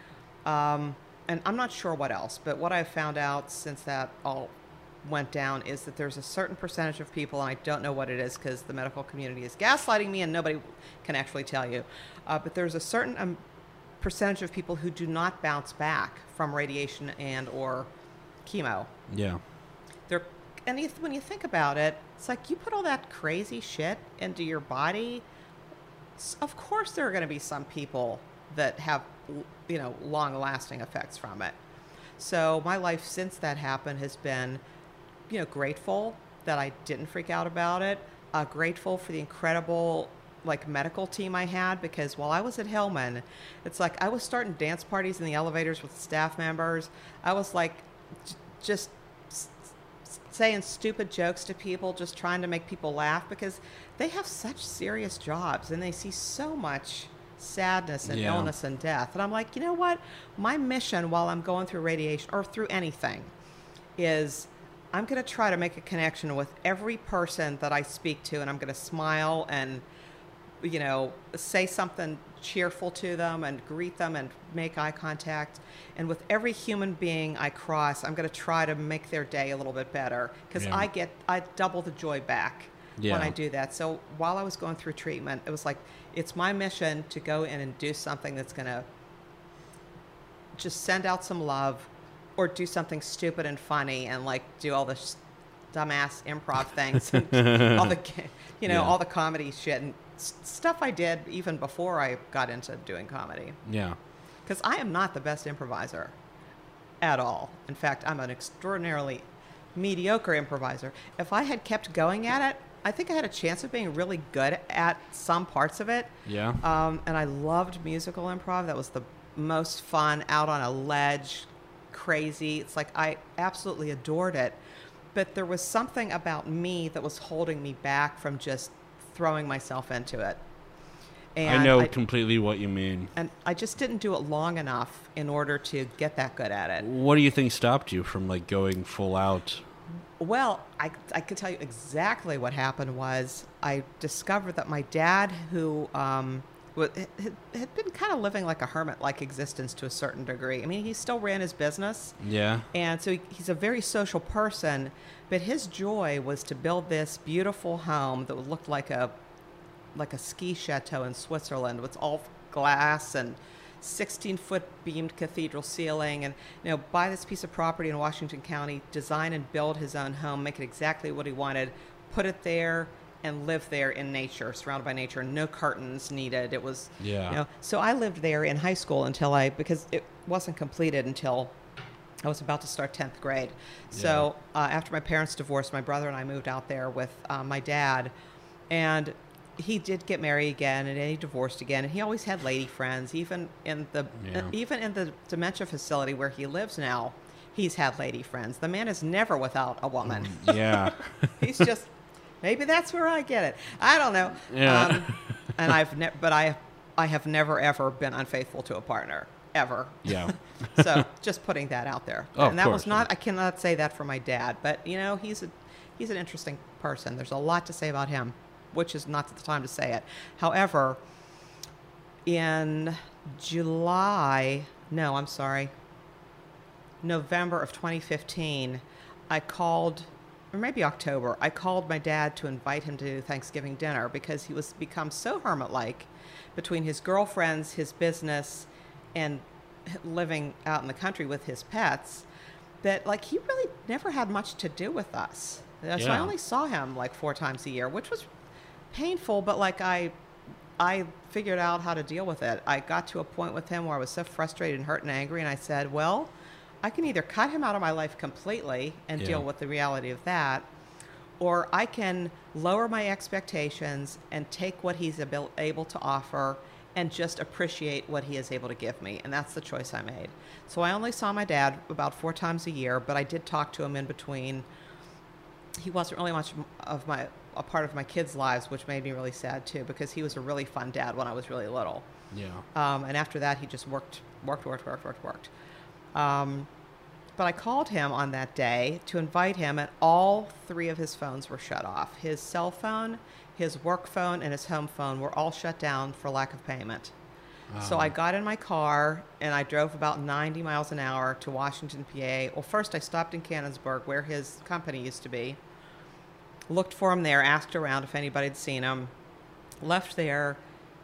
um, and I'm not sure what else. But what I've found out since that all went down is that there's a certain percentage of people, and I don't know what it is because the medical community is gaslighting me, and nobody can actually tell you. Uh, but there's a certain um, percentage of people who do not bounce back from radiation and or chemo Yeah. they're and if, when you think about it it's like you put all that crazy shit into your body of course there are going to be some people that have you know long lasting effects from it. So my life since that happened has been you know grateful that i didn't freak out about it uh, grateful for the incredible like medical team i had because while i was at hillman it's like i was starting dance parties in the elevators with staff members. I was like just saying stupid jokes to people just trying to make people laugh because they have such serious jobs and they see so much sadness and Yeah. illness and death and i'm like you know what my mission while i'm going through radiation or through anything is I'm going to try to make a connection with every person that I speak to, and I'm going to smile and, you know, say something cheerful to them and greet them and make eye contact. And with every human being I cross, I'm going to try to make their day a little bit better because Yeah. I get I double the joy back when I do that. So while I was going through treatment, it was like it's my mission to go in and do something that's going to just send out some love or do something stupid and funny and like do all the sh- dumbass improv things and all the you know Yeah. all the comedy shit and s- stuff I did even before I got into doing comedy Yeah. because I am not the best improviser at all. In fact, I'm an extraordinarily mediocre improviser. If I had kept going at it, I think I had a chance of being really good at some parts of it. Yeah. Um, and I loved musical improv. That was the most fun out on a ledge, crazy. It's like I absolutely adored it. But there was something about me that was holding me back from just throwing myself into it. I know completely what you mean. and I just didn't do it long enough in order to get that good at it. What do you think stopped you from like going full out? Well, I, I could tell you exactly what happened was I discovered that my dad, who um, wa- had, had been kind of living like a hermit-like existence to a certain degree. I mean, he still ran his business, Yeah. and so he, he's a very social person. But his joy was to build this beautiful home that looked like a like a ski chateau in Switzerland with all glass and 16 foot beamed cathedral ceiling and you know buy this piece of property in Washington County design and build his own home make it exactly what he wanted put it there and live there in nature, surrounded by nature, no curtains needed. It was, Yeah. You know, so I lived there in high school until I because it wasn't completed until I was about to start 10th grade. So uh, after my parents divorced, my brother and I moved out there with uh, my dad. And he did get married again and then he divorced again. And he always had lady friends, even in the Yeah. even in the dementia facility where he lives now. He's had lady friends. The man is never without a woman. yeah. He's just maybe that's where I get it. I don't know. Yeah. Um, and I've ne- but I I have never ever been unfaithful to a partner ever. Yeah. so just putting that out there. Oh, and that was not yeah. I cannot say that for my dad, but you know, he's a he's an interesting person. There's a lot to say about him, which is not the time to say it. However, in July, no, I'm sorry. November of 2015, I called or maybe October, I called my dad to invite him to Thanksgiving dinner because he was become so hermit-like between his girlfriends, his business, and living out in the country with his pets that like he really never had much to do with us. So I only saw him like four times a year, which was painful, but like I I figured out how to deal with it. I got to a point with him where I was so frustrated and hurt and angry and I said, "Well, I can either cut him out of my life completely and Yeah. deal with the reality of that, or I can lower my expectations and take what he's abil- able to offer and just appreciate what he is able to give me. And that's the choice I made. So I only saw my dad about four times a year, but I did talk to him in between. He wasn't really much of my a part of my kids' lives, which made me really sad too, because he was a really fun dad when I was really little. Yeah. Um, and after that, he just worked, worked, worked, worked, worked, worked. Um, but I called him on that day to invite him, and all three of his phones were shut off. His cell phone, his work phone, and his home phone were all shut down for lack of payment. So I got in my car and I drove about 90 miles an hour to Washington, PA. Well, first I stopped in Canonsburg, where his company used to be. Looked for him there, asked around if anybody had seen him. Left there,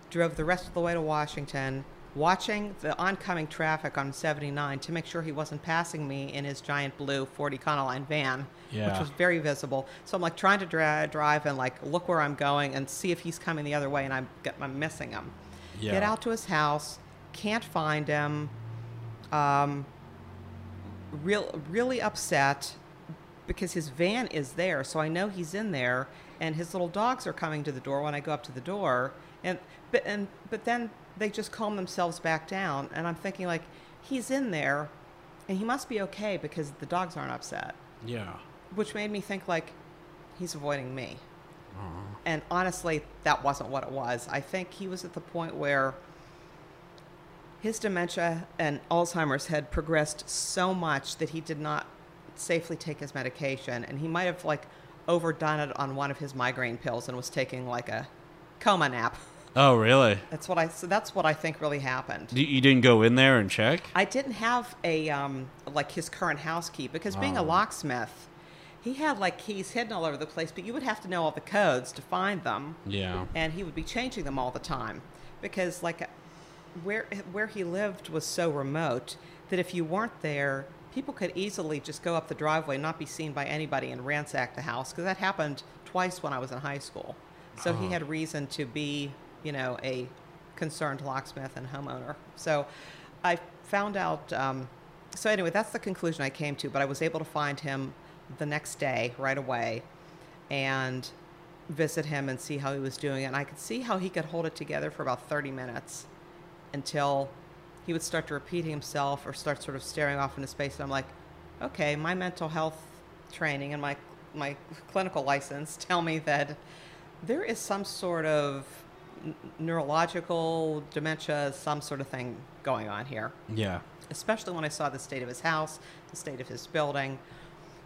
drove the rest of the way to Washington, watching the oncoming traffic on 79 to make sure he wasn't passing me in his giant blue 40 Econoline van, which was very visible. So I'm like trying to dra- drive and like look where I'm going and see if he's coming the other way, and I'm, I'm missing him. Yeah. Get out to his house, can't find him. Um, real, really upset because his van is there, so I know he's in there, and his little dogs are coming to the door when I go up to the door, and but and but then they just calm themselves back down, and I'm thinking like he's in there, and he must be okay because the dogs aren't upset, Yeah. which made me think like he's avoiding me. Aw. And honestly, that wasn't what it was. I think he was at the point where his dementia and Alzheimer's had progressed so much that he did not safely take his medication. And he might have like overdone it on one of his migraine pills and was taking like a coma nap. Oh, really? That's what I, so that's what I think really happened. You didn't go in there and check? I didn't have a um, like his current house key because being a Oh. locksmith, he had like keys hidden all over the place, but you would have to know all the codes to find them Yeah. and he would be changing them all the time because like where where he lived was so remote that if you weren't there people could easily just go up the driveway not be seen by anybody and ransack the house because that happened twice when I was in high school so he Oh. had reason to be you know a concerned locksmith and homeowner so I found out um, so anyway that's the conclusion I came to but I was able to find him the next day right away and visit him and see how he was doing. And I could see how he could hold it together for about 30 minutes until he would start to repeat himself or start sort of staring off into space. And I'm like, okay, my mental health training and my, my clinical license tell me that there is some sort of neurological dementia, some sort of thing going on here Yeah. especially when I saw the state of his house, the state of his building.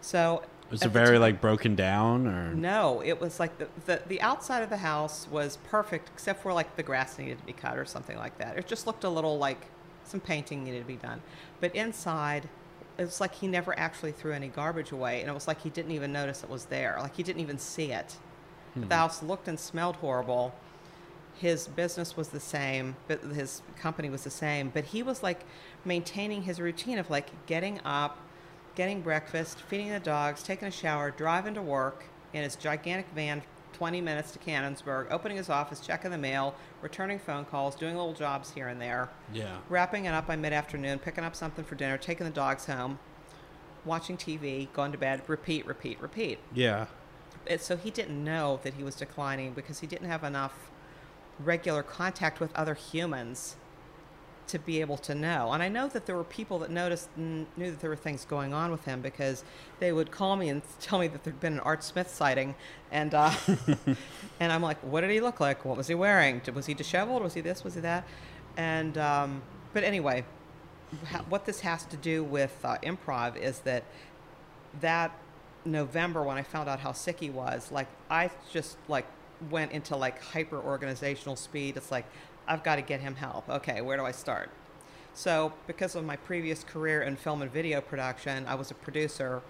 So Was it very time- like broken down or? no, it was like the, the the outside of the house was perfect except for like the grass needed to be cut or something like that. It just looked a little like some painting needed to be done. But inside it was like he never actually threw any garbage away and it was like he didn't even notice it was there. Like he didn't even see it. Hmm. The house looked and smelled horrible. His business was the same, but his company was the same. But he was like maintaining his routine of like getting up, getting breakfast, feeding the dogs, taking a shower, driving to work in his gigantic van 20 minutes to Canonsburg, opening his office, checking the mail, returning phone calls, doing little jobs here and there, Yeah. wrapping it up by mid afternoon, picking up something for dinner, taking the dogs home, watching TV, going to bed, repeat, repeat, repeat. Yeah. It, so he didn't know that he was declining because he didn't have enough regular contact with other humans to be able to know. And I know that there were people that noticed kn- knew that there were things going on with him because they would call me and tell me that there'd been an Art Smith sighting, and uh, and I'm like, what did he look like? What was he wearing? Was he disheveled? Was he this? Was he that? And um, but anyway, what this has to do with uh, improv is that that November when I found out how sick he was, like I just like went into like hyper organizational speed. It's like I've got to get him help. Okay, where do I start? So, because of my previous career in film and video production, I was a producer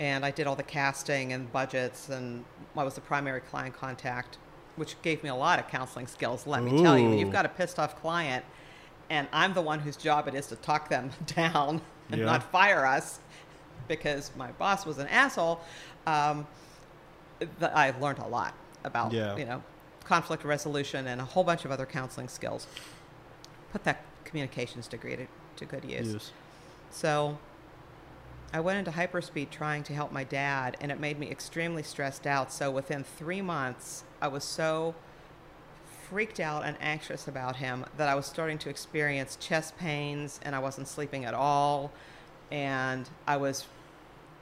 and I did all the casting and budgets and I was the primary client contact, which gave me a lot of counseling skills, let me tell you. When you've got a pissed off client and I'm the one whose job it is to talk them down and Yeah. not fire us because my boss was an asshole, um, I learned a lot about, Yeah. you know, conflict resolution and a whole bunch of other counseling skills. Put that communications degree to, to good use. Yes. So I went into hyperspeed trying to help my dad, and it made me extremely stressed out. So within three months, I was so freaked out and anxious about him that I was starting to experience chest pains, and I wasn't sleeping at all. And I was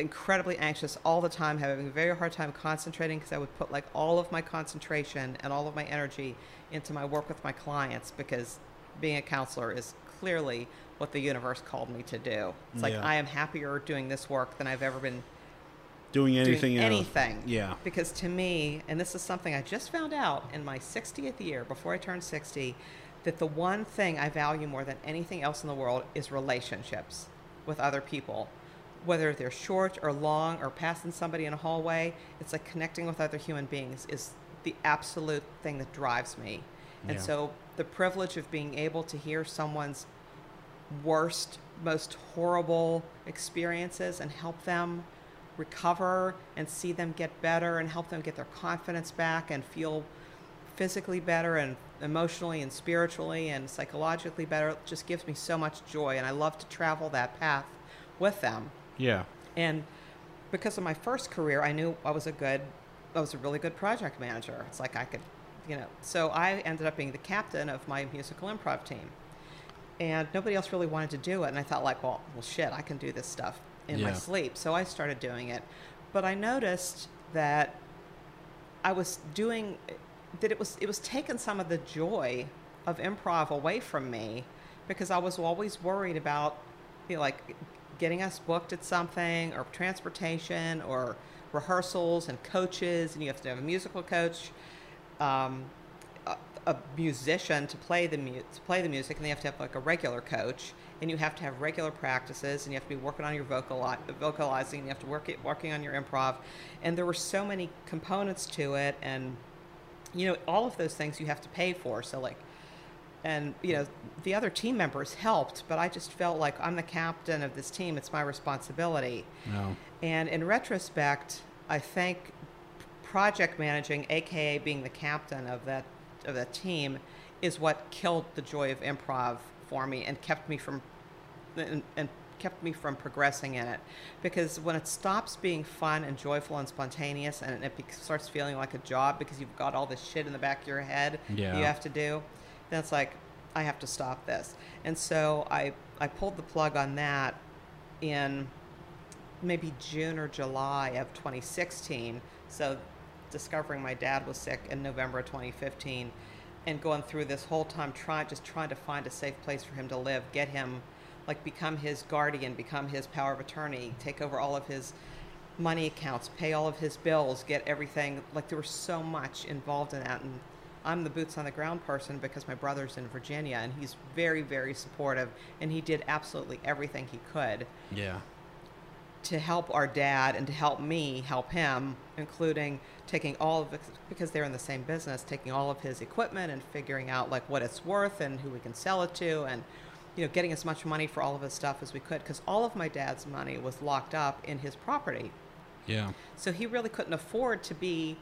incredibly anxious all the time, having a very hard time concentrating because I would put like all of my concentration and all of my energy into my work with my clients because being a counselor is clearly what the universe called me to do. It's like Yeah. I am happier doing this work than I've ever been Doing anything doing else. anything. Yeah. Because to me, and this is something I just found out in my 60th year before I turned 60, that the one thing I value more than anything else in the world is relationships with other people. Whether they're short or long or passing somebody in a hallway, it's like connecting with other human beings is the absolute thing that drives me. And Yeah. so the privilege of being able to hear someone's worst, most horrible experiences and help them recover and see them get better and help them get their confidence back and feel physically better and emotionally and spiritually and psychologically better it just gives me so much joy and I love to travel that path with them. Yeah. And because of my first career, I knew I was a good, I was a really good project manager. It's like I could, you know. So I ended up being the captain of my musical improv team, and nobody else really wanted to do it. And I thought, like, well, well, shit, I can do this stuff in my sleep. So I started doing it, but I noticed that I was doing that it was it was taking some of the joy of improv away from me because I was always worried about you know, like getting us booked at something or transportation or rehearsals and coaches and you have to have a musical coach um, a, musician to play the mu- to play the music and they have to have like a regular coach and you have to have regular practices and you have to be working on your vocal vocalizing and you have to work it working on your improv and there were so many components to it and you know all of those things you have to pay for so like and you know the other team members helped but i just felt like i'm the captain of this team it's my responsibility No. and in retrospect i think project managing aka being the captain of that of that team is what killed the joy of improv for me and kept me from and, and kept me from progressing in it because when it stops being fun and joyful and spontaneous and it starts feeling like a job because you've got all this shit in the back of your head Yeah. you have to do then it's like i have to stop this. And so i i pulled the plug on that in maybe june or july of 2016 so discovering my dad was sick in november of 2015 and going through this whole time trying just trying to find a safe place for him to live get him like become his guardian become his power of attorney take over all of his money accounts pay all of his bills get everything. Like there was so much involved in that. And i'm the boots on the ground person because my brother's in virginia and he's very very supportive and he did absolutely everything he could Yeah. to help our dad and to help me help him, including taking all of it because they're in the same business, taking all of his equipment and figuring out like what it's worth and who we can sell it to, and you know getting as much money for all of his stuff as we could because all of my dad's money was locked up in his property. Yeah. So he really couldn't afford to be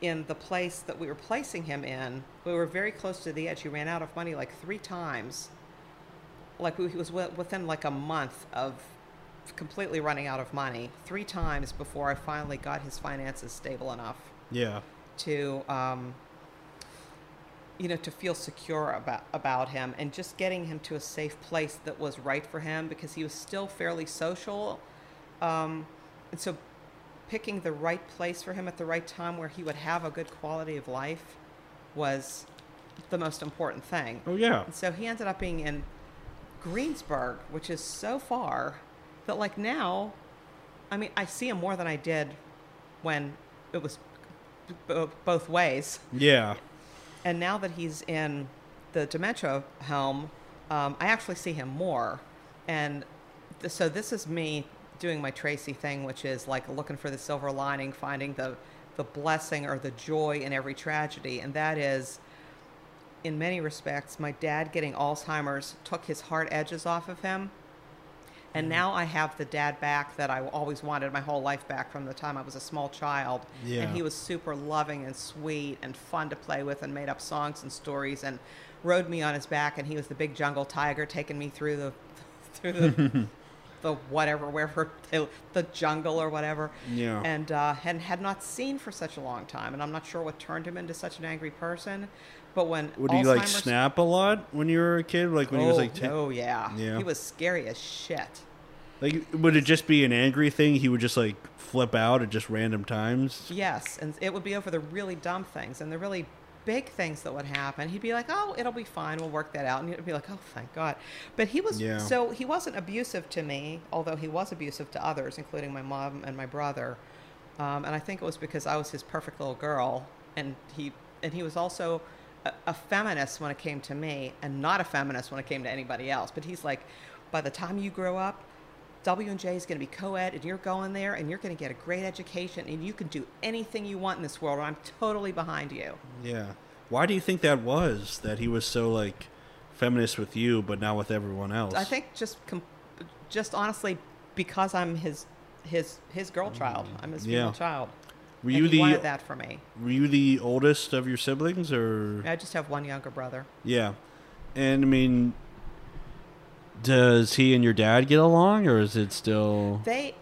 in the place that we were placing him in, we were very close to the edge. He ran out of money like three times. Like we- he was within like a month of completely running out of money three times before I finally got his finances stable enough Yeah. to um, you know to feel secure about about him and just getting him to a safe place that was right for him because he was still fairly social um, and so picking the right place for him at the right time where he would have a good quality of life was the most important thing Oh yeah. and so he ended up being in Greensburg, which is so far that like now, I mean, I see him more than I did when it was b- both ways. Yeah. And now that he's in the dementia home, um, I actually see him more. And th- so this is me doing my Tracey thing, which is like looking for the silver lining, finding the the blessing or the joy in every tragedy, and that is in many respects, my dad getting Alzheimer's took his hard edges off of him. And mm-hmm. now I have the dad back that I always wanted my whole life back from the time I was a small child. Yeah. And he was super loving and sweet and fun to play with and made up songs and stories and rode me on his back and he was the big jungle tiger taking me through the through the the whatever wherever the, the jungle or whatever Yeah. and uh, and had not seen for such a long time and i'm not sure what turned him into such an angry person but when Would he like snap a lot when you were a kid? Like when oh, he was like, ten- oh yeah. Yeah. he was scary as shit like would it just be an angry thing? He would just like flip out at just random times. yes and it would be over the really dumb things and the really big things that would happen. He'd be like oh it'll be fine. We'll work that out. And you'd be like oh thank god. But he was Yeah. so he wasn't abusive to me although he was abusive to others including my mom and my brother. Um, and i think it was because i was his perfect little girl and he and he was also a, a feminist when it came to me and not a feminist when it came to anybody else. But he's like by the time you grow up W&J is going to be co-ed and you're going there and you're going to get a great education and you can do anything you want in this world and I'm totally behind you. Yeah. Why do you think that was? That he was so like feminist with you, but not with everyone else? I think just com- just honestly because I'm his his his girl child. Mm. I'm his female Yeah. child. Were you he the wanted that for me. Were you the oldest of your siblings, or I just have one younger brother. yeah? And I mean, does he and your dad get along, or is it still? They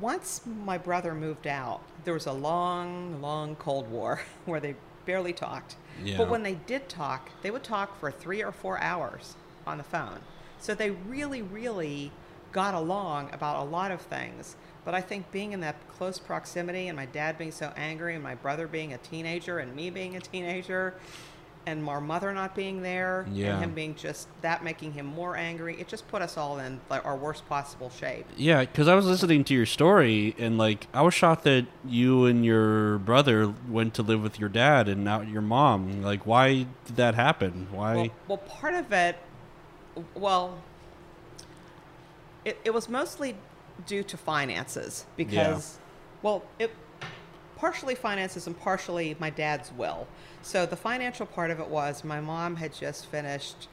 once my brother moved out, there was a long, long Cold War where they barely talked. Yeah. But when they did talk, they would talk for three or four hours on the phone. So they really, really got along about a lot of things. But I think being in that close proximity and my dad being so angry and my brother being a teenager and me being a teenager and our mother not being there Yeah. and him being just that making him more angry, it just put us all in like our worst possible shape. Yeah, because I was listening to your story, and like I was shocked that you and your brother went to live with your dad and not your mom. Like, why did that happen? Why? Well, well, part of it, well, it, it was mostly due to finances because, well, it partially finances and partially my dad's will. So the financial part of it was my mom had just finished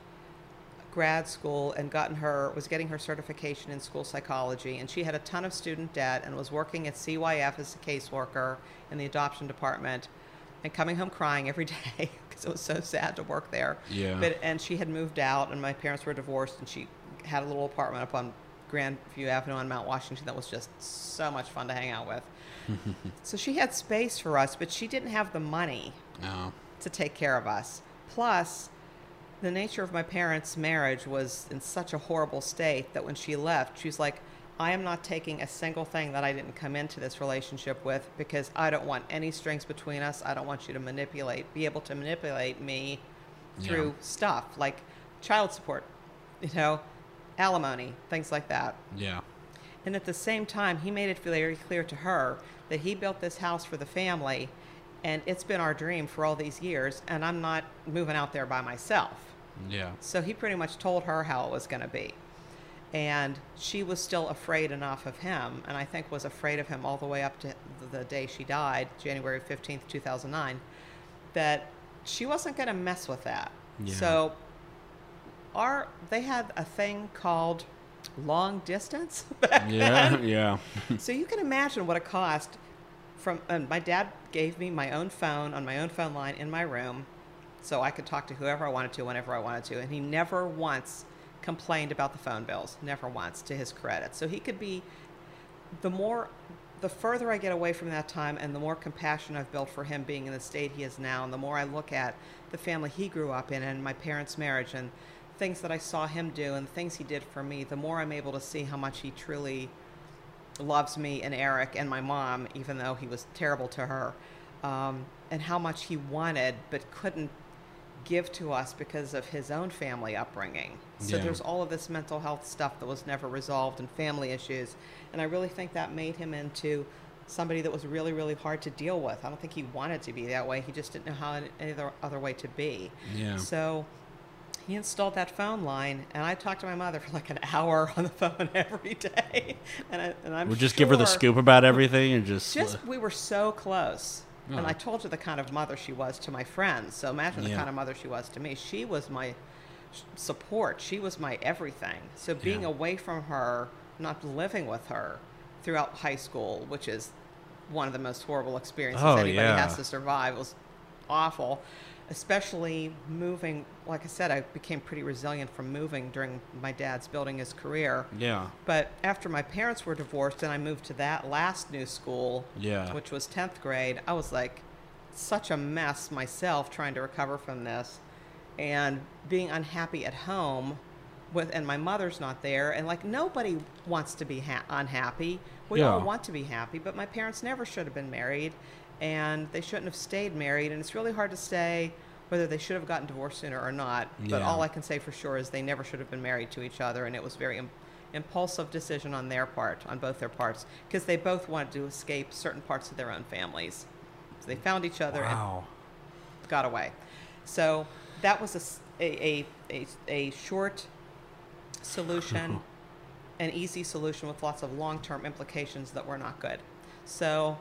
grad school and gotten her was getting her certification in school psychology and she had a ton of student debt and was working at CYF as a caseworker in the adoption department and coming home crying every day because it was so sad to work there. Yeah. But and she had moved out and my parents were divorced and she had a little apartment up on Grandview Avenue on Mount Washington that was just so much fun to hang out with. so she had space for us, but she didn't have the money No. to take care of us. Plus, the nature of my parents' marriage was in such a horrible state that when she left, she was like, I am not taking a single thing that I didn't come into this relationship with because I don't want any strings between us. I don't want you to manipulate, be able to manipulate me through Yeah. stuff like child support, you know, alimony, things like that. Yeah. And at the same time, he made it very clear to her that he built this house for the family, and it's been our dream for all these years, and I'm not moving out there by myself. Yeah. So he pretty much told her how it was going to be. And she was still afraid enough of him, and I think was afraid of him all the way up to the day she died, January 15th, 2009, that she wasn't going to mess with that. Yeah. So our they had a thing called long distance back Yeah. then. Yeah. So you can imagine what it cost from and my dad gave me my own phone on my own phone line in my room so I could talk to whoever I wanted to whenever I wanted to and he never once complained about the phone bills never once to his credit. So he could be the more the further I get away from that time and the more compassion I've built for him being in the state he is now and the more I look at the family he grew up in and my parents' marriage and things that I saw him do and things he did for me the more I'm able to see how much he truly loves me and Eric and my mom, even though he was terrible to her, um, and how much he wanted but couldn't give to us because of his own family upbringing. So Yeah. there's all of this mental health stuff that was never resolved and family issues. And I really think that made him into somebody that was really, really hard to deal with. I don't think he wanted to be that way. He just didn't know how any other, other way to be. Yeah. So he installed that phone line, and I talked to my mother for like an hour on the phone every day. And, I, and I'm We'll just give her the scoop about everything and just. Just uh, we were so close, and Oh. I told you the kind of mother she was to my friends. So imagine the Yeah. kind of mother she was to me. She was my support. She was my everything. So being Yeah. away from her, not living with her throughout high school, which is one of the most horrible experiences Oh, anybody yeah. has to survive, was awful. Especially moving, like I said, I became pretty resilient from moving during my dad's building his career. yeah. But after my parents were divorced and I moved to that last new school, Yeah. which was 10th grade, I was like such a mess myself trying to recover from this and being unhappy at home with and my mother's not there and like nobody wants to be ha- unhappy. We all want to be happy, but my parents never should have been married and they shouldn't have stayed married and it's really hard to say whether they should have gotten divorced sooner or not. But Yeah. all I can say for sure is they never should have been married to each other and it was very im- impulsive decision on their part, on both their parts, because they both wanted to escape certain parts of their own families. So they found each other and got away. So that was a, a, a, a short solution, an easy solution with lots of long term implications that were not good. So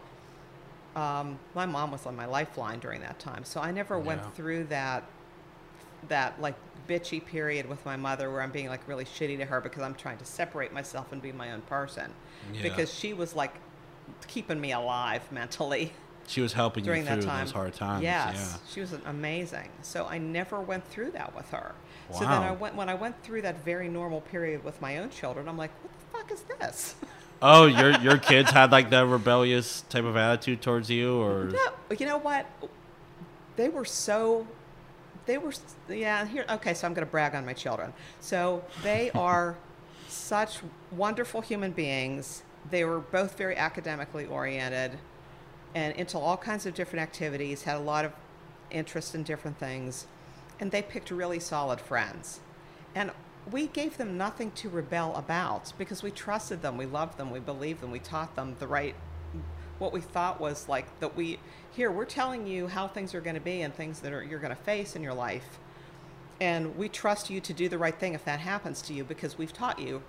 um, my mom was on my lifeline during that time. So I never Yeah. went through that that like bitchy period with my mother where I'm being like really shitty to her because I'm trying to separate myself and be my own person. Yeah. Because she was like keeping me alive mentally She was helping during you that through time. those hard times. Yes, she was amazing. So I never went through that with her. So then I went when I went through that very normal period with my own children. I'm like, what the fuck is this? Oh, your your kids had like that rebellious type of attitude towards you, or no, you know what? They were so. They were yeah. Here, okay. So I'm going to brag on my children. So they are such wonderful human beings. They were both very academically oriented and into all kinds of different activities. Had a lot of interest in different things, and they picked really solid friends. And we gave them nothing to rebel about because we trusted them, we loved them, we believed them, we taught them the right what we thought was like that we here we're telling you how things are going to be and things that are you're going to face in your life. And we trust you to do the right thing if that happens to you because we've taught you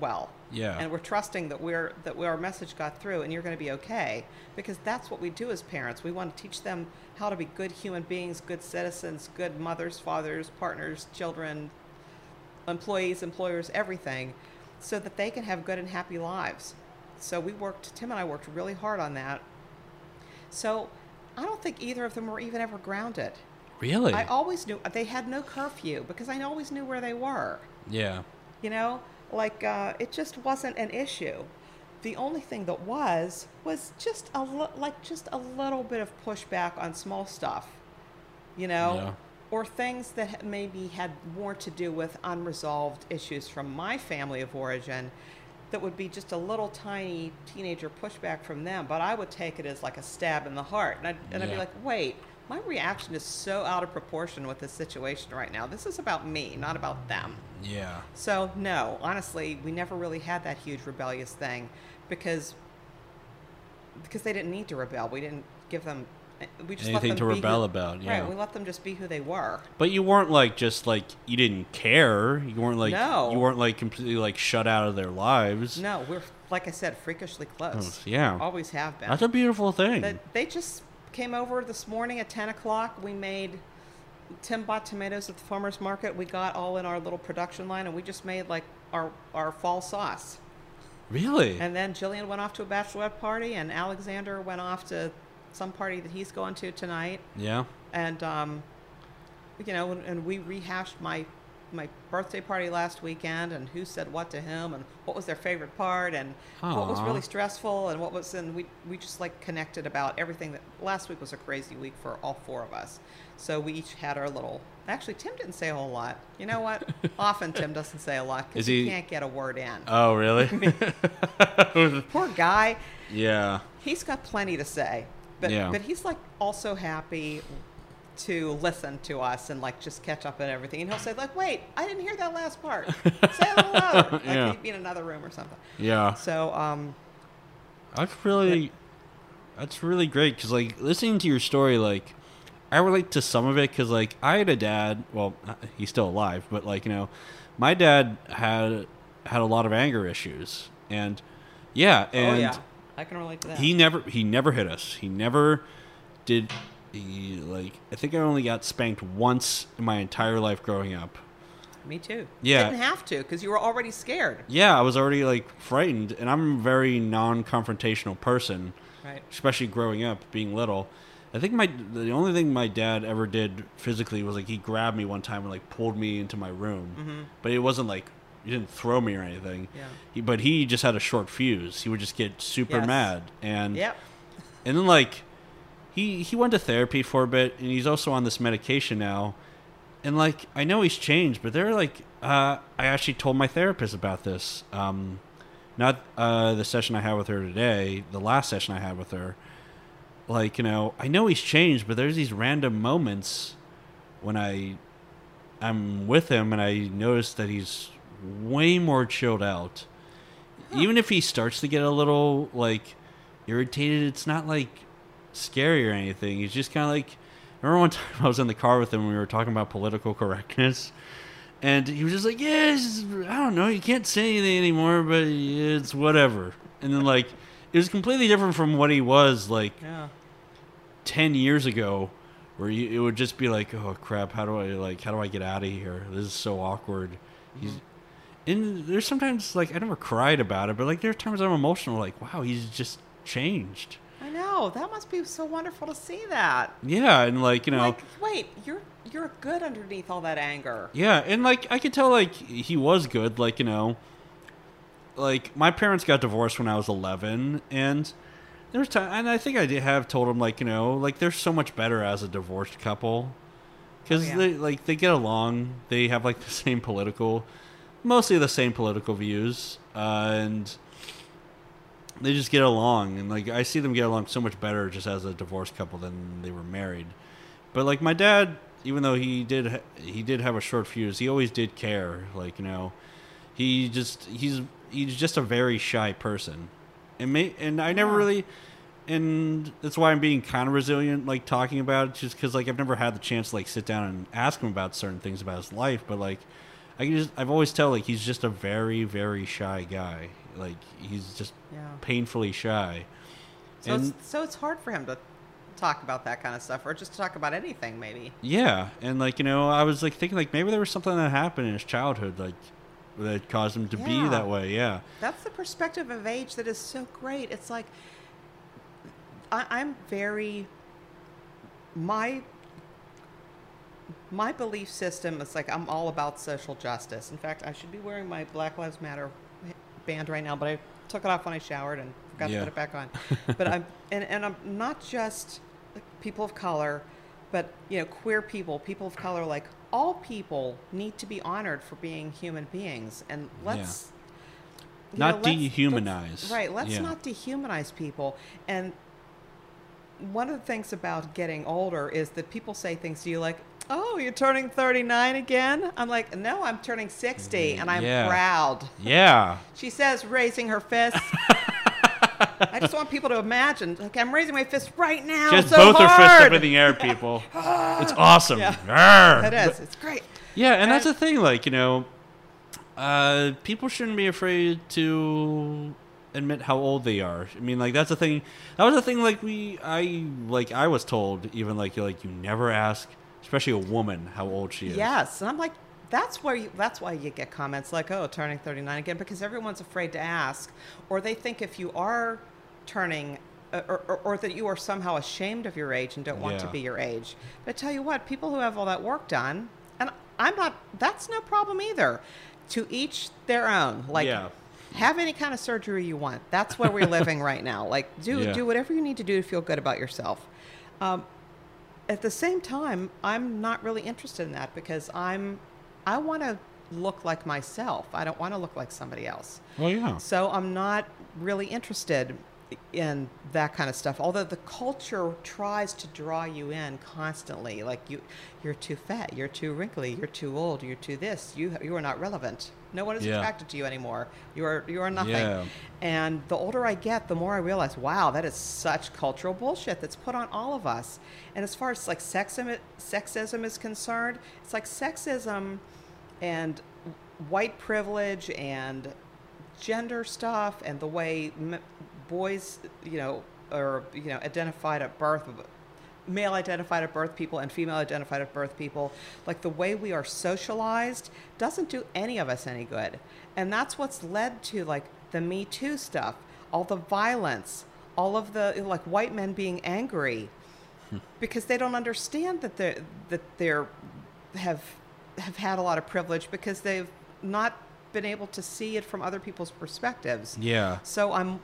well. Yeah. and we're trusting that we're that our message got through and you're going to be okay because that's what we do as parents. We want to teach them how to be good human beings good citizens good mothers fathers partners children employees employers everything so that they can have good and happy lives so we worked tim and i worked really hard on that so i don't think either of them were even ever grounded really? i always knew they had no curfew because i always knew where they were yeah. you know like uh, it just wasn't an issue the only thing that was was just a li- like just a little bit of pushback on small stuff you know Yeah. Or things that maybe had more to do with unresolved issues from my family of origin that would be just a little tiny teenager pushback from them but i would take it as like a stab in the heart and i'd, and I'd be like wait my reaction is so out of proportion with this situation right now this is about me not about them Yeah. so no, honestly, we never really had that huge rebellious thing because because they didn't need to rebel. We didn't give them we just let Anything them to rebel who- about, yeah. Right, we let them just be who they were. But you weren't like just like you didn't care. You weren't like No. you weren't like completely like shut out of their lives. No, we're like I said, freakishly close. Yeah. always have been. That's a beautiful thing. But they just came over this morning at 10 o'clock. We made, Tim bought tomatoes at the farmer's market. We got all in our little production line and we just made like our, our fall sauce. Really? And then Jillian went off to a bachelorette party, and Alexander went off to some party that he's going to tonight. yeah. And um, you know, and, and we rehashed my my birthday party last weekend, and who said what to him, and what was their favorite part, and what was really stressful, and what was, and we we just like connected about everything. That last week was a crazy week for all four of us. So we each had our little. Actually, Tim didn't say a whole lot. You know what? Often Tim doesn't say a lot because he he- can't get a word in. Oh, really? Poor guy. yeah. He's got plenty to say, but Yeah. but he's like also happy to listen to us and like just catch up on everything. And he'll say like, "Wait, I didn't hear that last part. Say it louder." Like Yeah. he'd be in another room or something. Yeah. So um, That's really, that's really great because like listening to your story, like I relate to some of it because like I had a dad. Well, he's still alive, but like you know, my dad had had a lot of anger issues, and yeah, and oh yeah, I can relate to that. he never he never hit us. He never did. He like I think I only got spanked once in my entire life growing up. Me too. Yeah. Didn't have to because you were already scared. Yeah, I was already like frightened, and I'm a very non-confrontational person. Right. especially growing up, being little. I think my the only thing my dad ever did physically was like he grabbed me one time and like pulled me into my room, Mm-hmm. but it wasn't like he didn't throw me or anything. Yeah. He, but he just had a short fuse. He would just get super Yes. mad, and Yep. and then like he he went to therapy for a bit, and he's also on this medication now. And like I know he's changed, but they're like uh, I actually told my therapist about this. Um, not uh, the session I had with her today, the last session I had with her. Like you know, I know he's changed, but there's these random moments when I I'm with him and I notice that he's way more chilled out. Even if he starts to get a little like irritated, it's not like scary or anything. He's just kind of like. I remember one time I was in the car with him and we were talking about political correctness, and he was just like, "Yeah, just- I don't know, you can't say anything anymore, but it's whatever." And then like, it was completely different from what he was like Yeah. 10 years ago where you, it would just be like oh crap how do i like how do i get out of here this is so awkward he's and there's sometimes like i never cried about it but like there are times i'm emotional like wow he's just changed I know that must be so wonderful to see that. yeah and like you know like, wait, you're you're good underneath all that anger. Yeah, and like I could tell like he was good, like, you know, like my parents got divorced when I was 11 and there's time and I think I did have told him like, you know, like they're so much better as a divorced couple cuz Oh, yeah. they like they get along, they have like the same political mostly the same political views uh, and they just get along and like I see them get along so much better just as a divorced couple than they were married. But like my dad, even though he did ha- he did have a short fuse, he always did care. Like you know, he just he's he's just a very shy person, and may and I never really, and that's why I'm being kind of resilient, like talking about it, just because like I've never had the chance to like sit down and ask him about certain things about his life, but like. I can just I've always tell like he's just a very very shy guy. Like he's just Yeah. painfully shy. So And- it's, so it's hard for him to talk about that kind of stuff, or just to talk about anything, maybe. Yeah, and like you know, I was like thinking like maybe there was something that happened in his childhood like that caused him to be that way. Yeah, That's the perspective of age that is so great. It's like I, I'm very my my belief system is like I'm all about social justice. In fact, I should be wearing my Black Lives Matter band right now, but I took it off when I showered and forgot Yeah. to put it back on. but I'm and, and I'm not just people of color, but you know, queer people, people of color, like all people need to be honored for being human beings. And let's you Not let's- dehumanize. let's- right. Let's Yeah. not dehumanize people. And one of the things about getting older is that people say things to you like, "Oh, you're turning 39 again." I'm like, "No, I'm turning 60, and I'm Yeah. proud." yeah, She says, raising her fist. I just want people to imagine. Like, I'm raising my fist right now. just so both hard. are fists up in the air, people. it's awesome. Yeah. It is. It's great. Yeah, and that's the thing. Like you know, uh, people shouldn't be afraid to admit how old they are. I mean, like that's the thing. That was the thing. Like we, I like I was told even like you like you never ask, especially a woman, how old she is. Yes, and I'm like, that's where you, that's why you get comments like, "Oh, turning 39 again," because everyone's afraid to ask, or they think if you are turning, uh, or, or, or that you are somehow ashamed of your age and don't want to be your age. But I tell you what, people who have all that work done, and I'm not, that's no problem either. To each their own. Like, Yeah. have any kind of surgery you want. That's where we're living right now. Like, do Yeah. do whatever you need to do to feel good about yourself. Um, at the same time, I'm not really interested in that because I'm, I want to look like myself. I don't want to look like somebody else. Well, yeah. So I'm not really interested in that kind of stuff. Although the culture tries to draw you in constantly, like you, you're too fat, you're too wrinkly, you're too old, you're too this, you you are not relevant. No one is Yeah. attracted to you anymore. You are you are nothing. Yeah. And the older I get, the more I realize, wow, that is such cultural bullshit that's put on all of us. And as far as like sexism, sexism is concerned, it's like sexism and white privilege and gender stuff and the way m- boys, you know, or you know, identified at birth, male identified at birth people and female identified at birth people, like the way we are socialized doesn't do any of us any good. And that's what's led to like the Me Too stuff, all the violence, all of the like white men being angry because they don't understand that they're that they're have have had a lot of privilege because they've not been able to see it from other people's perspectives. Yeah. So I'm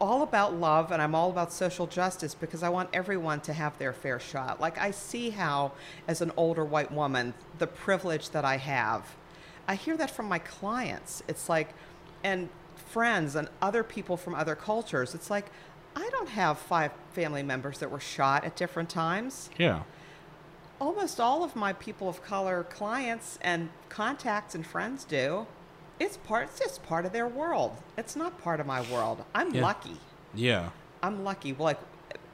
all about love and I'm all about social justice because I want everyone to have their fair shot. Like I see how as an older white woman the privilege that I have. I hear that from my clients. It's like and friends and other people from other cultures. It's like I don't have five family members that were shot at different times Yeah. almost all of my people of color clients and contacts and friends do. It's part. It's just part of their world. It's not part of my world. I'm Yeah. lucky. Yeah. I'm lucky. Like,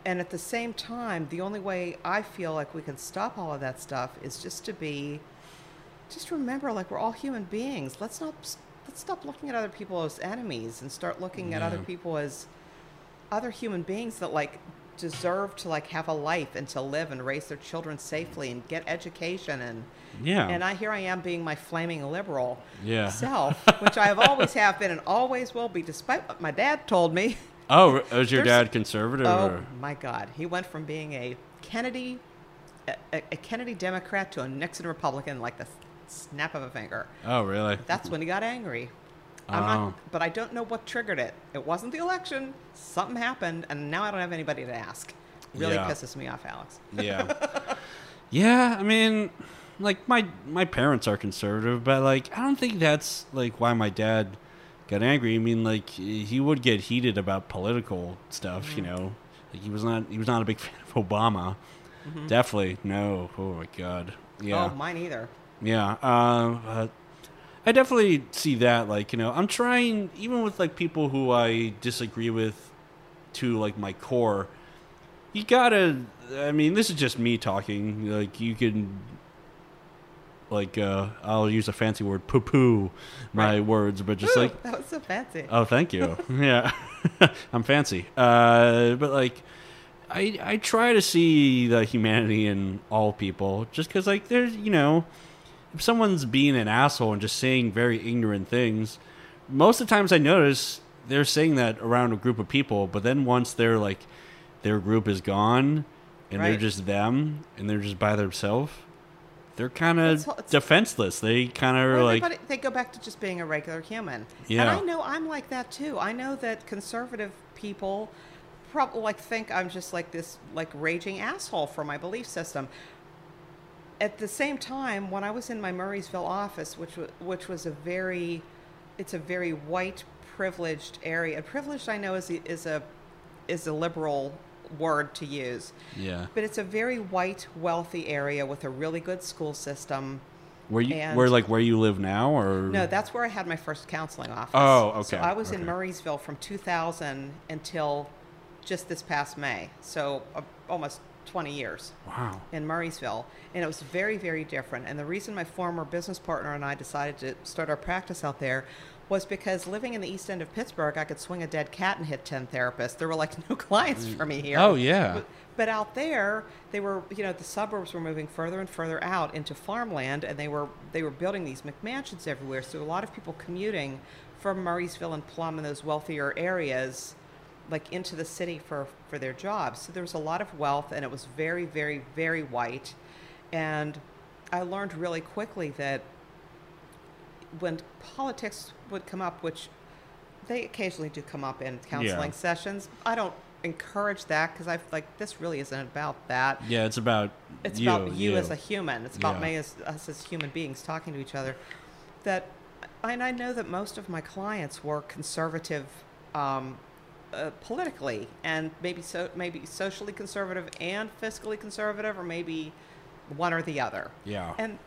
and at the same time, the only way I feel like we can stop all of that stuff is just to be, just remember, like we're all human beings. Let's not. Let's stop looking at other people as enemies and start looking at other people as other human beings that like deserve to like have a life and to live and raise their children safely and get education and Yeah. and I here I am being my flaming liberal Yeah. self, which I have always have been and always will be, despite what my dad told me. Oh, was your There's- dad conservative? Oh or? my God, he went from being a Kennedy, a, a- Kennedy Democrat to a Nixon Republican like the snap of a finger. Oh, really? That's when he got angry. I'm Oh. not, but I don't know what triggered it. It wasn't the election. Something happened, and now I don't have anybody to ask. Really Yeah. pisses me off, Alex. Yeah. yeah, I mean, like my my parents are conservative, but like I don't think that's like why my dad got angry. I mean, like he would get heated about political stuff, you know. Like he was not he was not a big fan of Obama. Definitely no. Oh my god. Yeah. Oh, mine either. Yeah, uh, but I definitely see that. Like, you know, I'm trying, even with like people who I disagree with to like my core, you gotta, I mean, this is just me talking. Like, you can, like, uh, I'll use a fancy word, poo poo my Right. words, but just Ooh, like, that was so fancy. Oh, thank you. yeah, I'm fancy. Uh, but like, I I try to see the humanity in all people, just because like there's you know, if someone's being an asshole and just saying very ignorant things, most of the times I notice they're saying that around a group of people, but then once they're like, their group is gone, and they're just them, and they're just by themselves. They're kind of defenseless. They kind of Well, like, they go back to just being a regular human. Yeah, And I know I'm like that too. I know that conservative people probably like think I'm just like this like raging asshole for my belief system. At the same time, when I was in my Murrysville office, which was which was a very, it's a very white privileged area. Privileged, I know, is a, is a is a liberal word to use, yeah. but it's a very white, wealthy area with a really good school system. Where you And- where like where you live now or No, that's where I had my first counseling office. Oh, okay. So I was in okay. Murrysville from 2000 until just this past May. So uh, almost 20 years Wow. in Murrysville, and it was very, very different. And the reason my former business partner and I decided to start our practice out there was because living in the east end of Pittsburgh, I could swing a dead cat and hit 10 therapists. There were like no clients for me here. Oh, yeah. But, but out there, they were, you know, the suburbs were moving further and further out into farmland, and they were they were building these McMansions everywhere. So a lot of people commuting from Murrysville and Plum and those wealthier areas like into the city for for their jobs. So there was a lot of wealth, and it was very, very, very white. And I learned really quickly that when politics would come up, which they occasionally do come up in counseling Yeah. sessions, I don't encourage that because I like this really isn't about that. Yeah, it's about It's you, about you, as a human. It's about Yeah. me as us as human beings talking to each other. That, and I know that most of my clients were conservative, um, uh, politically, and maybe so maybe socially conservative and fiscally conservative, or maybe one or the other. Yeah. And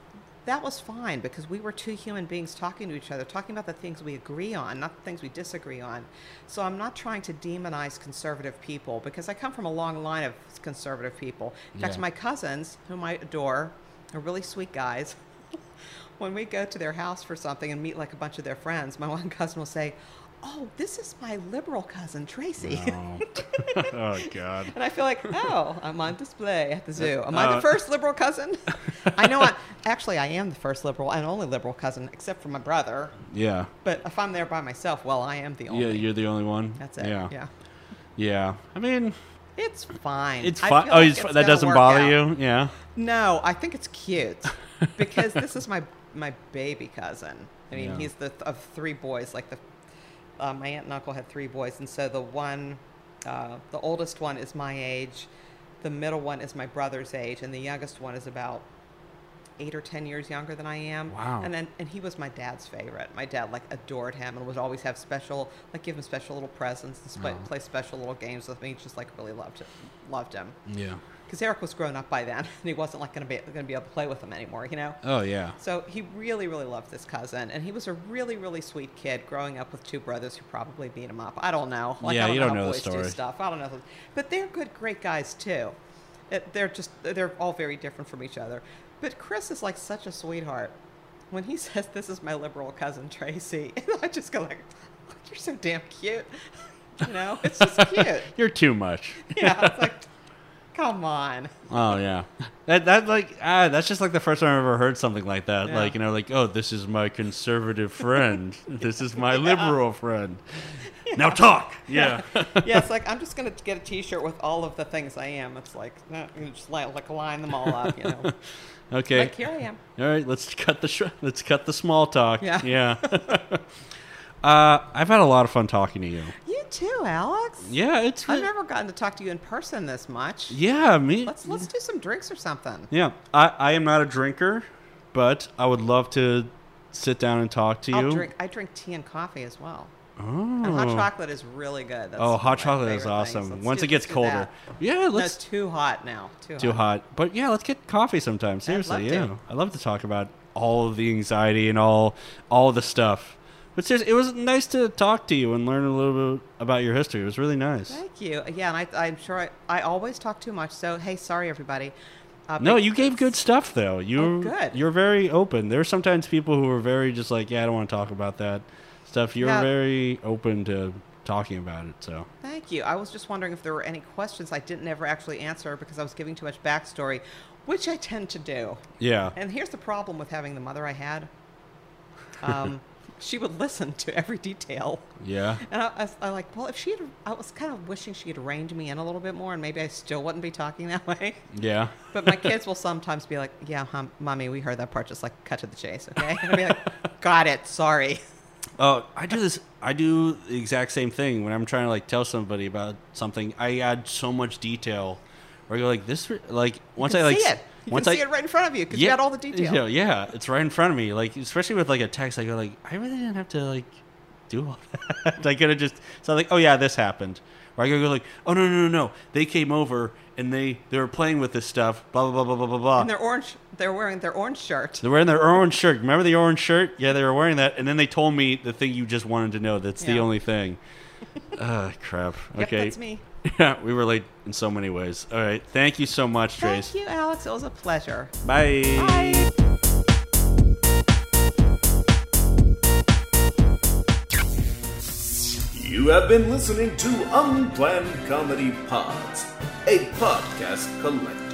that was fine because we were two human beings talking to each other, talking about the things we agree on, not the things we disagree on. So I'm not trying to demonize conservative people because I come from a long line of conservative people. In fact, Yeah. my cousins, whom I adore, are really sweet guys. when we go to their house for something and meet like a bunch of their friends, my one cousin will say, Oh, this is my liberal cousin, Tracey. Oh. oh God. And I feel like, oh, I'm on display at the zoo. Am I Uh, the first liberal cousin? I know. I, actually, I am the first liberal and only liberal cousin, except for my brother. Yeah. But if I'm there by myself, well, I am the only. Yeah, you're the only one. That's it. Yeah. Yeah. Yeah. I mean, It's fine. it's fine. Oh, like it's that doesn't bother out. you? Yeah. No, I think it's cute because this is my my baby cousin. I mean, Yeah. he's the of three boys. Like the uh, my aunt and uncle had three boys, and so the one, uh, the oldest one is my age, the middle one is my brother's age, and the youngest one is about eight or ten years younger than I am. Wow. And then and he was my dad's favorite. My dad like adored him and would always have special like give him special little presents and sp- Oh. play special little games with me. He just like really loved it, loved him Yeah. because Eric was grown up by then, and he wasn't like going to be to be able to play with him anymore, you know. Oh yeah. So he really, really loved this cousin, and he was a really, really sweet kid growing up with two brothers who probably beat him up. I don't know. Like, Yeah, I don't you know don't know the story. Do stuff. I don't know, but they're good, great guys too. It, they're just they're all very different from each other. But Chris is like such a sweetheart. When he says, "This is my liberal cousin Tracey," I just go like, "You're so damn cute." You know, it's just cute. You're too much. Yeah, it's like, come on. Oh yeah, that that like ah, that's just like the first time I've ever heard something like that. Yeah. Like you know, like oh, this is my conservative friend. this is my Yeah. liberal friend. Now talk. Yeah. yeah, it's like I'm just gonna get a T-shirt with all of the things I am. It's like eh, you just like, like line them all up, you know. okay. Like here I am. All right. Let's cut the sh- let's cut the small talk. Yeah. Yeah. uh, I've had a lot of fun talking to you. You too, Alex. Yeah, it's I've never gotten to talk to you in person this much. yeah me. Let's let's do some drinks or something. Yeah, I, I am not a drinker, but I would love to sit down and talk to you. I'll drink. I drink tea and coffee as well. Oh. And hot chocolate is really good. That's Oh, hot chocolate is awesome. Once do- it gets colder. Yeah, let's it's too hot now. Too, too hot. But yeah, let's get coffee sometime. Seriously, yeah. to. I love to talk about all of the anxiety and all all the stuff. But seriously, it was nice to talk to you and learn a little bit about your history. It was really nice. Thank you. Yeah, and I, I'm sure I, I always talk too much. So hey, sorry everybody. Uh, No, you gave good stuff though. You Oh, good. You're very open. There are sometimes people who are very just like, yeah, I don't want to talk about that stuff. You're Yeah. very open to talking about it. So Thank you. I was just wondering if there were any questions I didn't ever actually answer because I was giving too much backstory, which I tend to do. yeah, And here's the problem with having the mother I had. Um, she would listen to every detail. yeah, And I, I, was- I like, well, if she had, I was kind of wishing she had reined me in a little bit more, and maybe I still wouldn't be talking that way. yeah. But my kids will sometimes be like, yeah, hum, mommy, we heard that part. Just like cut to the chase, okay? And I'll be like, got it. Sorry. Oh, I do this. I do the exact same thing when I'm trying to like tell somebody about something. I add so much detail. Or I go like this. Like once you I like see it. You once can I see it right in front of you because you got all the detail. Yeah, yeah, it's right in front of me. Like especially with like a text, I go like, I really didn't have to like do all that. I could have just so like, oh yeah, this happened. Or I could go like, oh no no no no, they came over and they they were playing with this stuff. Blah blah blah blah blah blah. And they're orange. They're wearing their orange shirt. They're wearing their orange shirt. Remember the orange shirt? Yeah, they were wearing that. And then they told me the thing you just wanted to know. That's yeah. the only thing. Ah, crap. Yep, okay. that's me. Yeah, we relate in so many ways. All right. Thank you so much, Trace. Thank you, Alex. It was a pleasure. Bye. Bye. You have been listening to Unplanned Comedy Pods, a podcast collective